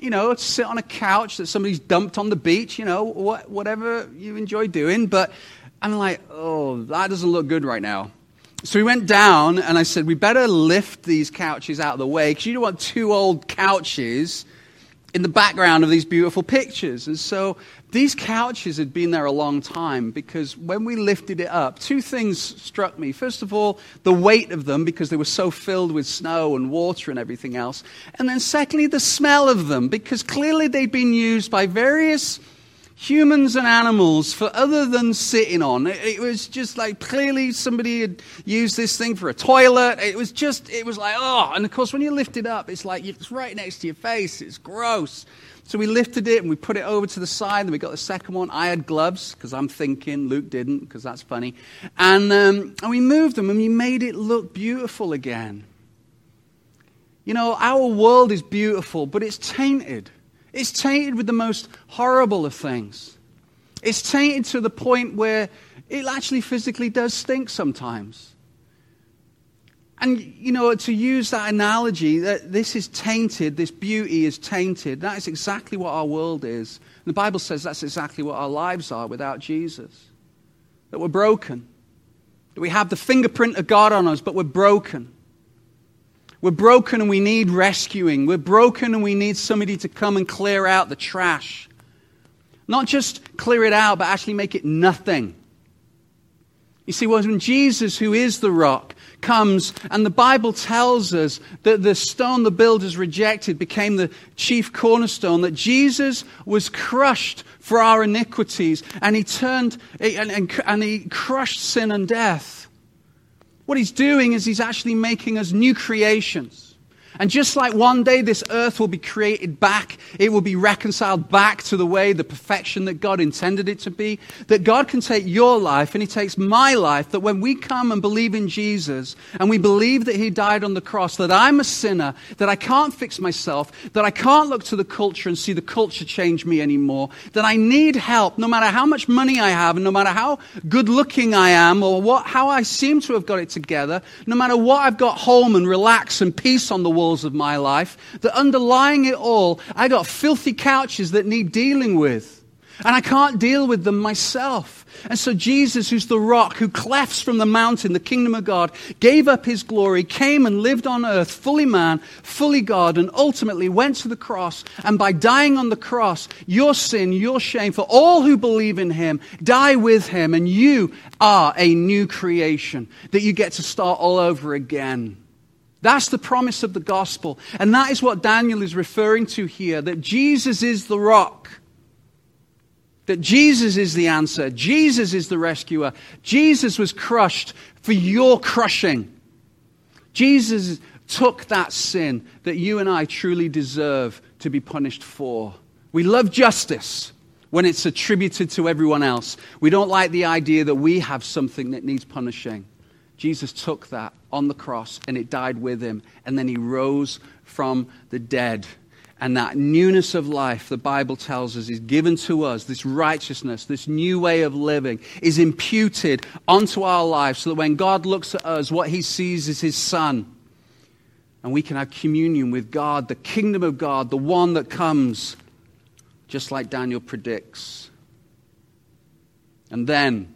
You know, to sit on a couch that somebody's dumped on the beach, you know, what, whatever you enjoy doing. But I'm like, oh, that doesn't look good right now. So we went down and I said, we better lift these couches out of the way because you don't want two old couches in the background of these beautiful pictures. And so these couches had been there a long time because when we lifted it up, two things struck me. First of all, the weight of them because they were so filled with snow and water and everything else. And then secondly, the smell of them because clearly they'd been used by various humans and animals for other than sitting on. It, it, was just like clearly somebody had used this thing for a toilet. It was just, it was like, oh. And of course, when you lift it up, it's like it's right next to your face. It's gross. So we lifted it and we put it over to the side, and we got the second one. I had gloves because I'm thinking, Luke didn't because that's funny. And, um, and we moved them and we made it look beautiful again. You know, our world is beautiful, but it's tainted. It's tainted with the most horrible of things. It's tainted to the point where it actually physically does stink sometimes. And, you know, to use that analogy, that this is tainted, this beauty is tainted, that is exactly what our world is. And the Bible says that's exactly what our lives are without Jesus. That we're broken. That we have the fingerprint of God on us, but we're broken. We're broken and we need rescuing. We're broken and we need somebody to come and clear out the trash. Not just clear it out, but actually make it nothing. You see, when Jesus, who is the rock, comes, and the Bible tells us that the stone the builders rejected became the chief cornerstone, that Jesus was crushed for our iniquities, and he turned and, and, and he crushed sin and death. What he's doing is he's actually making us new creations. And just like one day this earth will be created back, it will be reconciled back to the way, the perfection that God intended it to be, that God can take your life and He takes my life, that when we come and believe in Jesus and we believe that He died on the cross, that I'm a sinner, that I can't fix myself, that I can't look to the culture and see the culture change me anymore, that I need help no matter how much money I have and no matter how good looking I am or what, how I seem to have got it together, no matter what I've got home and relax and peace on the of my life, that underlying it all, I got filthy couches that need dealing with. And I can't deal with them myself. And so Jesus, who's the rock, who clefts from the mountain, the kingdom of God, gave up his glory, came and lived on earth, fully man, fully God, and ultimately went to the cross. And by dying on the cross, your sin, your shame, for all who believe in him, die with him. And you are a new creation that you get to start all over again. That's the promise of the gospel. And that is what Daniel is referring to here that Jesus is the rock. That Jesus is the answer. Jesus is the rescuer. Jesus was crushed for your crushing. Jesus took that sin that you and I truly deserve to be punished for. We love justice when it's attributed to everyone else. We don't like the idea that we have something that needs punishing. Jesus took that on the cross and it died with him. And then he rose from the dead. And that newness of life, the Bible tells us, is given to us. This righteousness, this new way of living, is imputed onto our lives so that when God looks at us, what he sees is his Son. And we can have communion with God, the kingdom of God, the one that comes, just like Daniel predicts. And then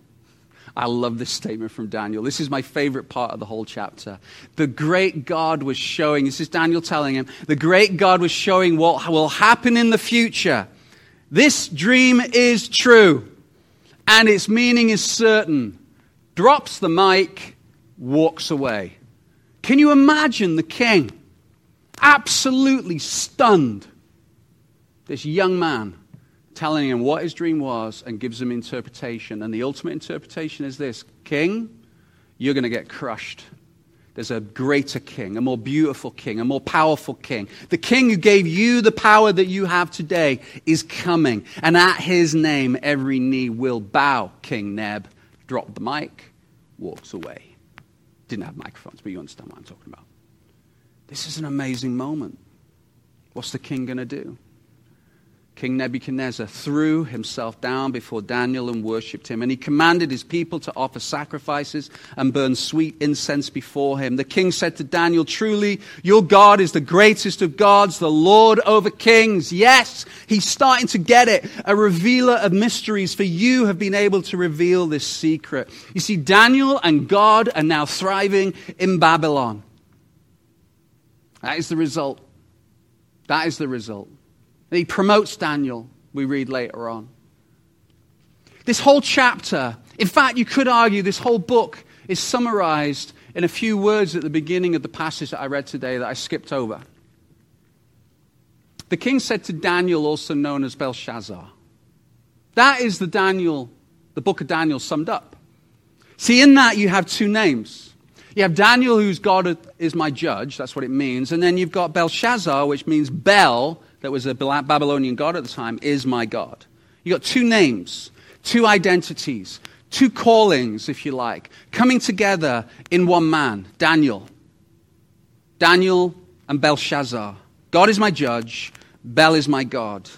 I love this statement from Daniel. This is my favorite part of the whole chapter. The great God was showing, this is Daniel telling him, the great God was showing what will happen in the future. This dream is true, and its meaning is certain. Drops the mic, walks away. Can you imagine the king? Absolutely stunned. This young man telling him what his dream was and gives him interpretation. And the ultimate interpretation is this King, you're going to get crushed. There's a greater king, a more beautiful king, a more powerful king. The king who gave you the power that you have today is coming. And at his name, every knee will bow. King Neb dropped the mic, walks away. Didn't have microphones, but you understand what I'm talking about. This is an amazing moment. What's the king going to do? King Nebuchadnezzar threw himself down before Daniel and worshipped him, and he commanded his people to offer sacrifices and burn sweet incense before him. The king said to Daniel, Truly, your God is the greatest of gods, the Lord over kings. Yes, he's starting to get it. A revealer of mysteries, for you have been able to reveal this secret. You see, Daniel and God are now thriving in Babylon. That is the result. That is the result. And he promotes Daniel, we read later on. This whole chapter, in fact, you could argue this whole book is summarized in a few words at the beginning of the passage that I read today that I skipped over. The king said to Daniel, also known as Belshazzar, that is the Daniel, the book of Daniel summed up. See, in that you have two names. You have Daniel, who's God is my judge, that's what it means. And then you've got Belshazzar, which means Bel, that was a Babylonian god at the time, is my God. You've got two names, two identities, two callings, if you like, coming together in one man, Daniel. Daniel and Belshazzar. God is my judge, Bel is my God.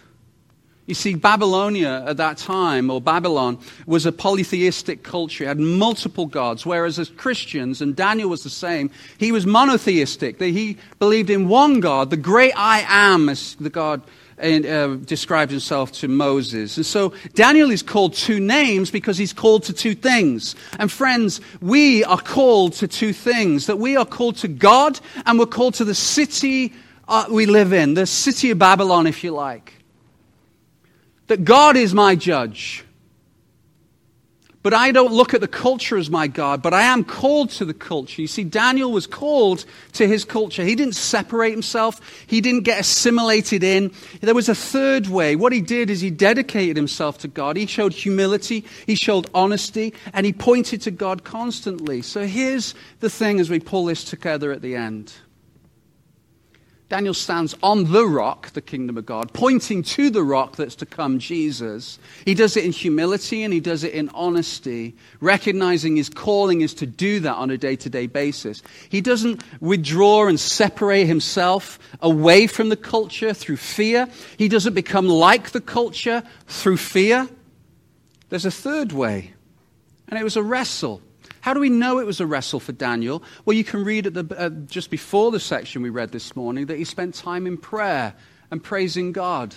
You see, Babylonia at that time, or Babylon, was a polytheistic culture. It had multiple gods, whereas as Christians, and Daniel was the same, he was monotheistic. He believed in one God, the great I am, as the God uh, described himself to Moses. And so Daniel is called two names because he's called to two things. And friends, we are called to two things that we are called to God and we're called to the city uh, we live in, the city of Babylon, if you like that God is my judge. But I don't look at the culture as my God, but I am called to the culture. You see, Daniel was called to his culture. He didn't separate himself, he didn't get assimilated in. There was a third way. What he did is he dedicated himself to God. He showed humility, he showed honesty, and he pointed to God constantly. So here's the thing as we pull this together at the end. Daniel stands on the rock, the kingdom of God, pointing to the rock that's to come, Jesus. He does it in humility and he does it in honesty, recognizing his calling is to do that on a day to day basis. He doesn't withdraw and separate himself away from the culture through fear. He doesn't become like the culture through fear. There's a third way, and it was a wrestle. How do we know it was a wrestle for Daniel? Well, you can read at the, uh, just before the section we read this morning that he spent time in prayer and praising God.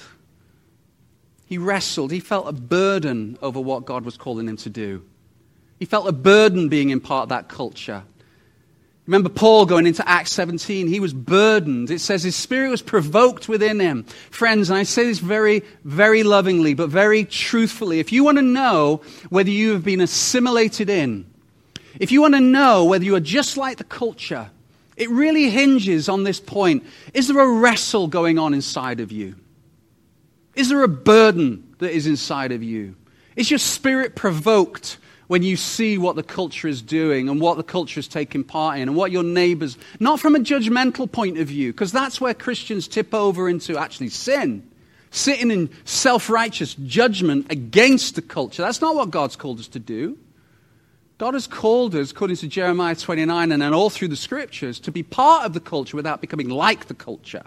He wrestled. He felt a burden over what God was calling him to do. He felt a burden being in part of that culture. Remember Paul going into Acts 17, he was burdened. It says his spirit was provoked within him. Friends, and I say this very, very lovingly, but very truthfully. If you want to know whether you have been assimilated in, if you want to know whether you are just like the culture, it really hinges on this point. Is there a wrestle going on inside of you? Is there a burden that is inside of you? Is your spirit provoked when you see what the culture is doing and what the culture is taking part in and what your neighbors, not from a judgmental point of view, because that's where Christians tip over into actually sin, sitting in self righteous judgment against the culture. That's not what God's called us to do. God has called us, according to Jeremiah 29 and then all through the scriptures, to be part of the culture without becoming like the culture.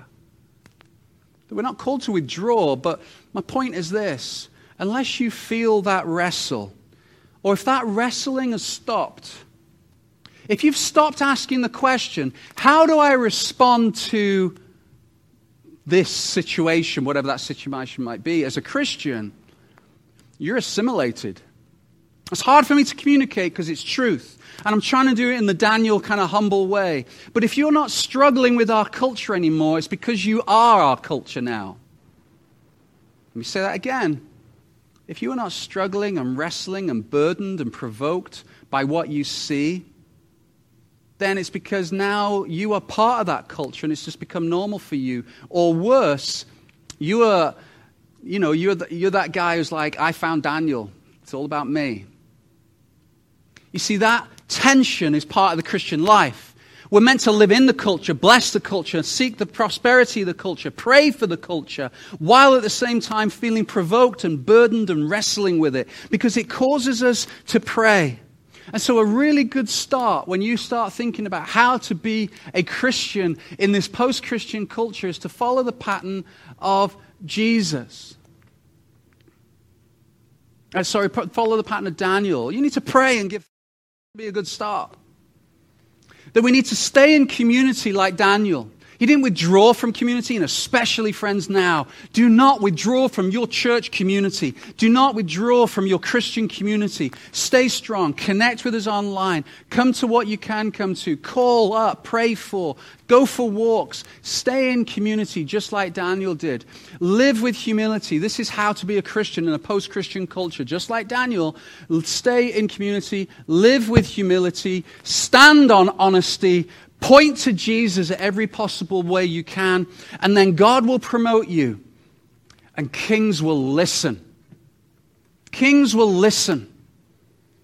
That we're not called to withdraw, but my point is this unless you feel that wrestle, or if that wrestling has stopped, if you've stopped asking the question, how do I respond to this situation, whatever that situation might be, as a Christian, you're assimilated. It's hard for me to communicate because it's truth. And I'm trying to do it in the Daniel kind of humble way. But if you're not struggling with our culture anymore, it's because you are our culture now. Let me say that again. If you are not struggling and wrestling and burdened and provoked by what you see, then it's because now you are part of that culture and it's just become normal for you. Or worse, you are, you know, you're, the, you're that guy who's like, I found Daniel. It's all about me. You see, that Tension is part of the Christian life. We're meant to live in the culture, bless the culture, seek the prosperity of the culture, pray for the culture, while at the same time feeling provoked and burdened and wrestling with it, because it causes us to pray. And so, a really good start when you start thinking about how to be a Christian in this post Christian culture is to follow the pattern of Jesus. Uh, sorry, follow the pattern of Daniel. You need to pray and give be a good start. That we need to stay in community like Daniel. He didn't withdraw from community, and especially friends now. Do not withdraw from your church community. Do not withdraw from your Christian community. Stay strong. Connect with us online. Come to what you can come to. Call up. Pray for. Go for walks. Stay in community, just like Daniel did. Live with humility. This is how to be a Christian in a post Christian culture. Just like Daniel, stay in community. Live with humility. Stand on honesty. Point to Jesus every possible way you can, and then God will promote you, and kings will listen. Kings will listen.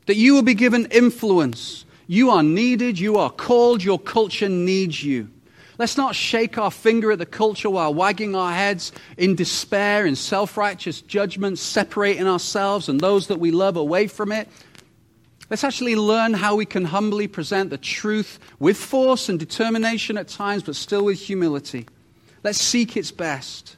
That you will be given influence. You are needed, you are called, your culture needs you. Let's not shake our finger at the culture while wagging our heads in despair, in self righteous judgment, separating ourselves and those that we love away from it. Let's actually learn how we can humbly present the truth with force and determination at times, but still with humility. Let's seek its best.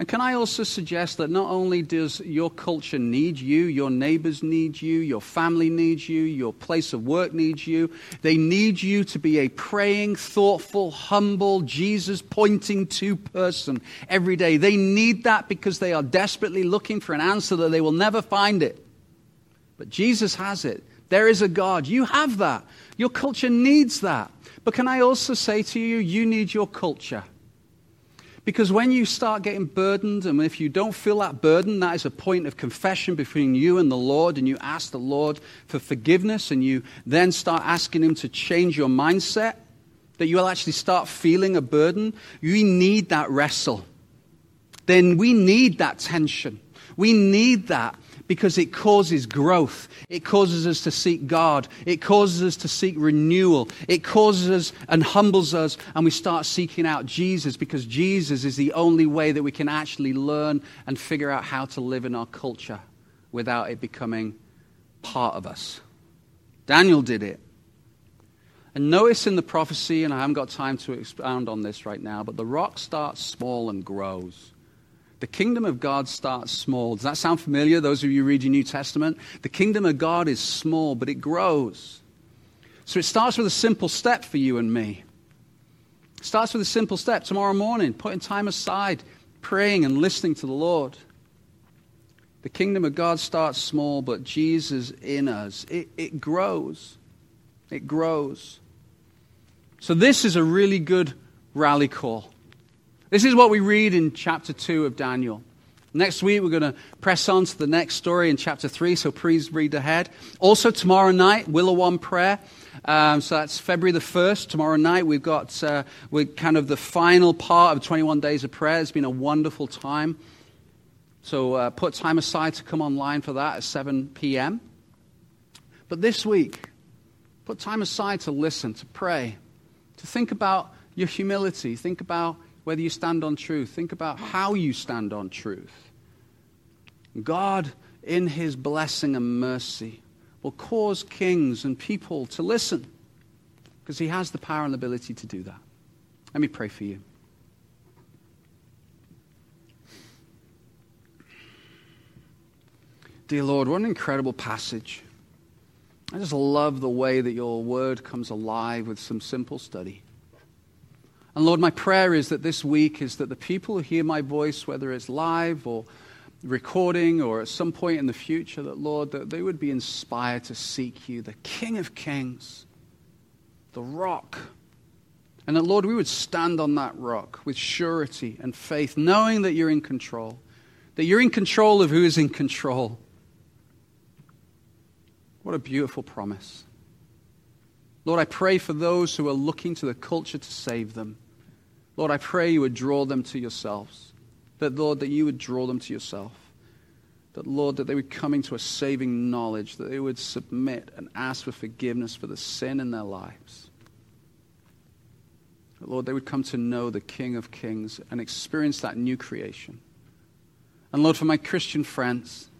And can I also suggest that not only does your culture need you, your neighbors need you, your family needs you, your place of work needs you, they need you to be a praying, thoughtful, humble, Jesus pointing to person every day. They need that because they are desperately looking for an answer that they will never find it. But Jesus has it. There is a God. You have that. Your culture needs that. But can I also say to you, you need your culture. Because when you start getting burdened, and if you don't feel that burden, that is a point of confession between you and the Lord, and you ask the Lord for forgiveness, and you then start asking Him to change your mindset, that you will actually start feeling a burden. You need that wrestle. Then we need that tension. We need that because it causes growth. It causes us to seek God. It causes us to seek renewal. It causes us and humbles us, and we start seeking out Jesus because Jesus is the only way that we can actually learn and figure out how to live in our culture without it becoming part of us. Daniel did it. And notice in the prophecy, and I haven't got time to expound on this right now, but the rock starts small and grows. The kingdom of God starts small. Does that sound familiar, those of you reading New Testament? The kingdom of God is small, but it grows. So it starts with a simple step for you and me. It starts with a simple step tomorrow morning, putting time aside, praying and listening to the Lord. The kingdom of God starts small, but Jesus in us, it, it grows. It grows. So, this is a really good rally call. This is what we read in chapter 2 of Daniel. Next week, we're going to press on to the next story in chapter 3, so please read ahead. Also, tomorrow night, Willow One Prayer. Um, so that's February the 1st. Tomorrow night, we've got uh, we're kind of the final part of 21 Days of Prayer. It's been a wonderful time. So uh, put time aside to come online for that at 7 p.m. But this week, put time aside to listen, to pray, to think about your humility, think about whether you stand on truth. Think about how you stand on truth. God, in his blessing and mercy, will cause kings and people to listen because he has the power and ability to do that. Let me pray for you. Dear Lord, what an incredible passage. I just love the way that your word comes alive with some simple study. And Lord, my prayer is that this week is that the people who hear my voice, whether it's live or recording or at some point in the future, that Lord, that they would be inspired to seek you, the King of Kings, the rock. And that, Lord, we would stand on that rock with surety and faith, knowing that you're in control, that you're in control of who is in control. What a beautiful promise. Lord, I pray for those who are looking to the culture to save them. Lord, I pray you would draw them to yourselves. That, Lord, that you would draw them to yourself. That, Lord, that they would come into a saving knowledge, that they would submit and ask for forgiveness for the sin in their lives. That, Lord, they would come to know the King of Kings and experience that new creation. And Lord, for my Christian friends,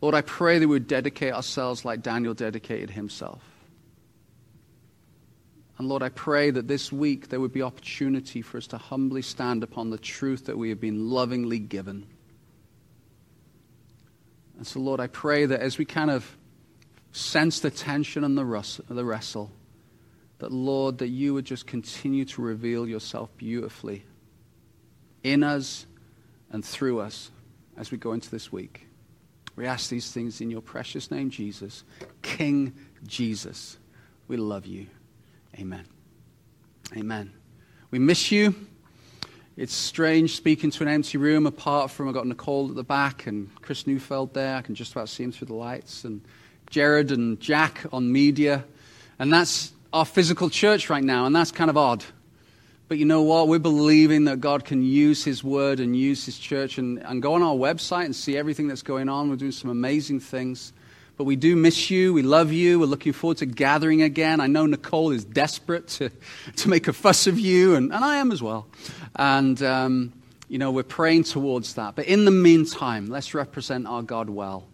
Lord, I pray that we would dedicate ourselves like Daniel dedicated himself. And Lord, I pray that this week there would be opportunity for us to humbly stand upon the truth that we have been lovingly given. And so, Lord, I pray that as we kind of sense the tension and the, wrestle, that, Lord, that you would just continue to reveal yourself beautifully in us and through us as we go into this week. We ask these things in your precious name, Jesus, King Jesus. We love you. Amen. Amen. We miss you. It's strange speaking to an empty room apart from I've got Nicole at the back and Chris Neufeld there. I can just about see him through the lights. And Jared and Jack on media. And that's our physical church right now. And that's kind of odd. But you know what? We're believing that God can use His word and use His church and, and go on our website and see everything that's going on. We're doing some amazing things. But we do miss you. We love you. We're looking forward to gathering again. I know Nicole is desperate to, to make a fuss of you, and, and I am as well. And, um, you know, we're praying towards that. But in the meantime, let's represent our God well.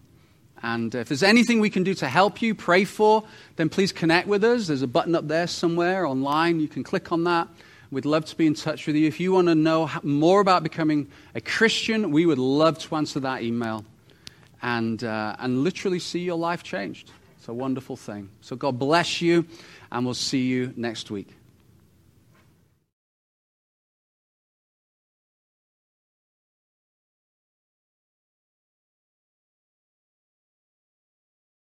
And if there's anything we can do to help you, pray for, then please connect with us. There's a button up there somewhere online. You can click on that. We'd love to be in touch with you. If you want to know more about becoming a Christian, we would love to answer that email and, uh, and literally see your life changed. It's a wonderful thing. So God bless you, and we'll see you next week.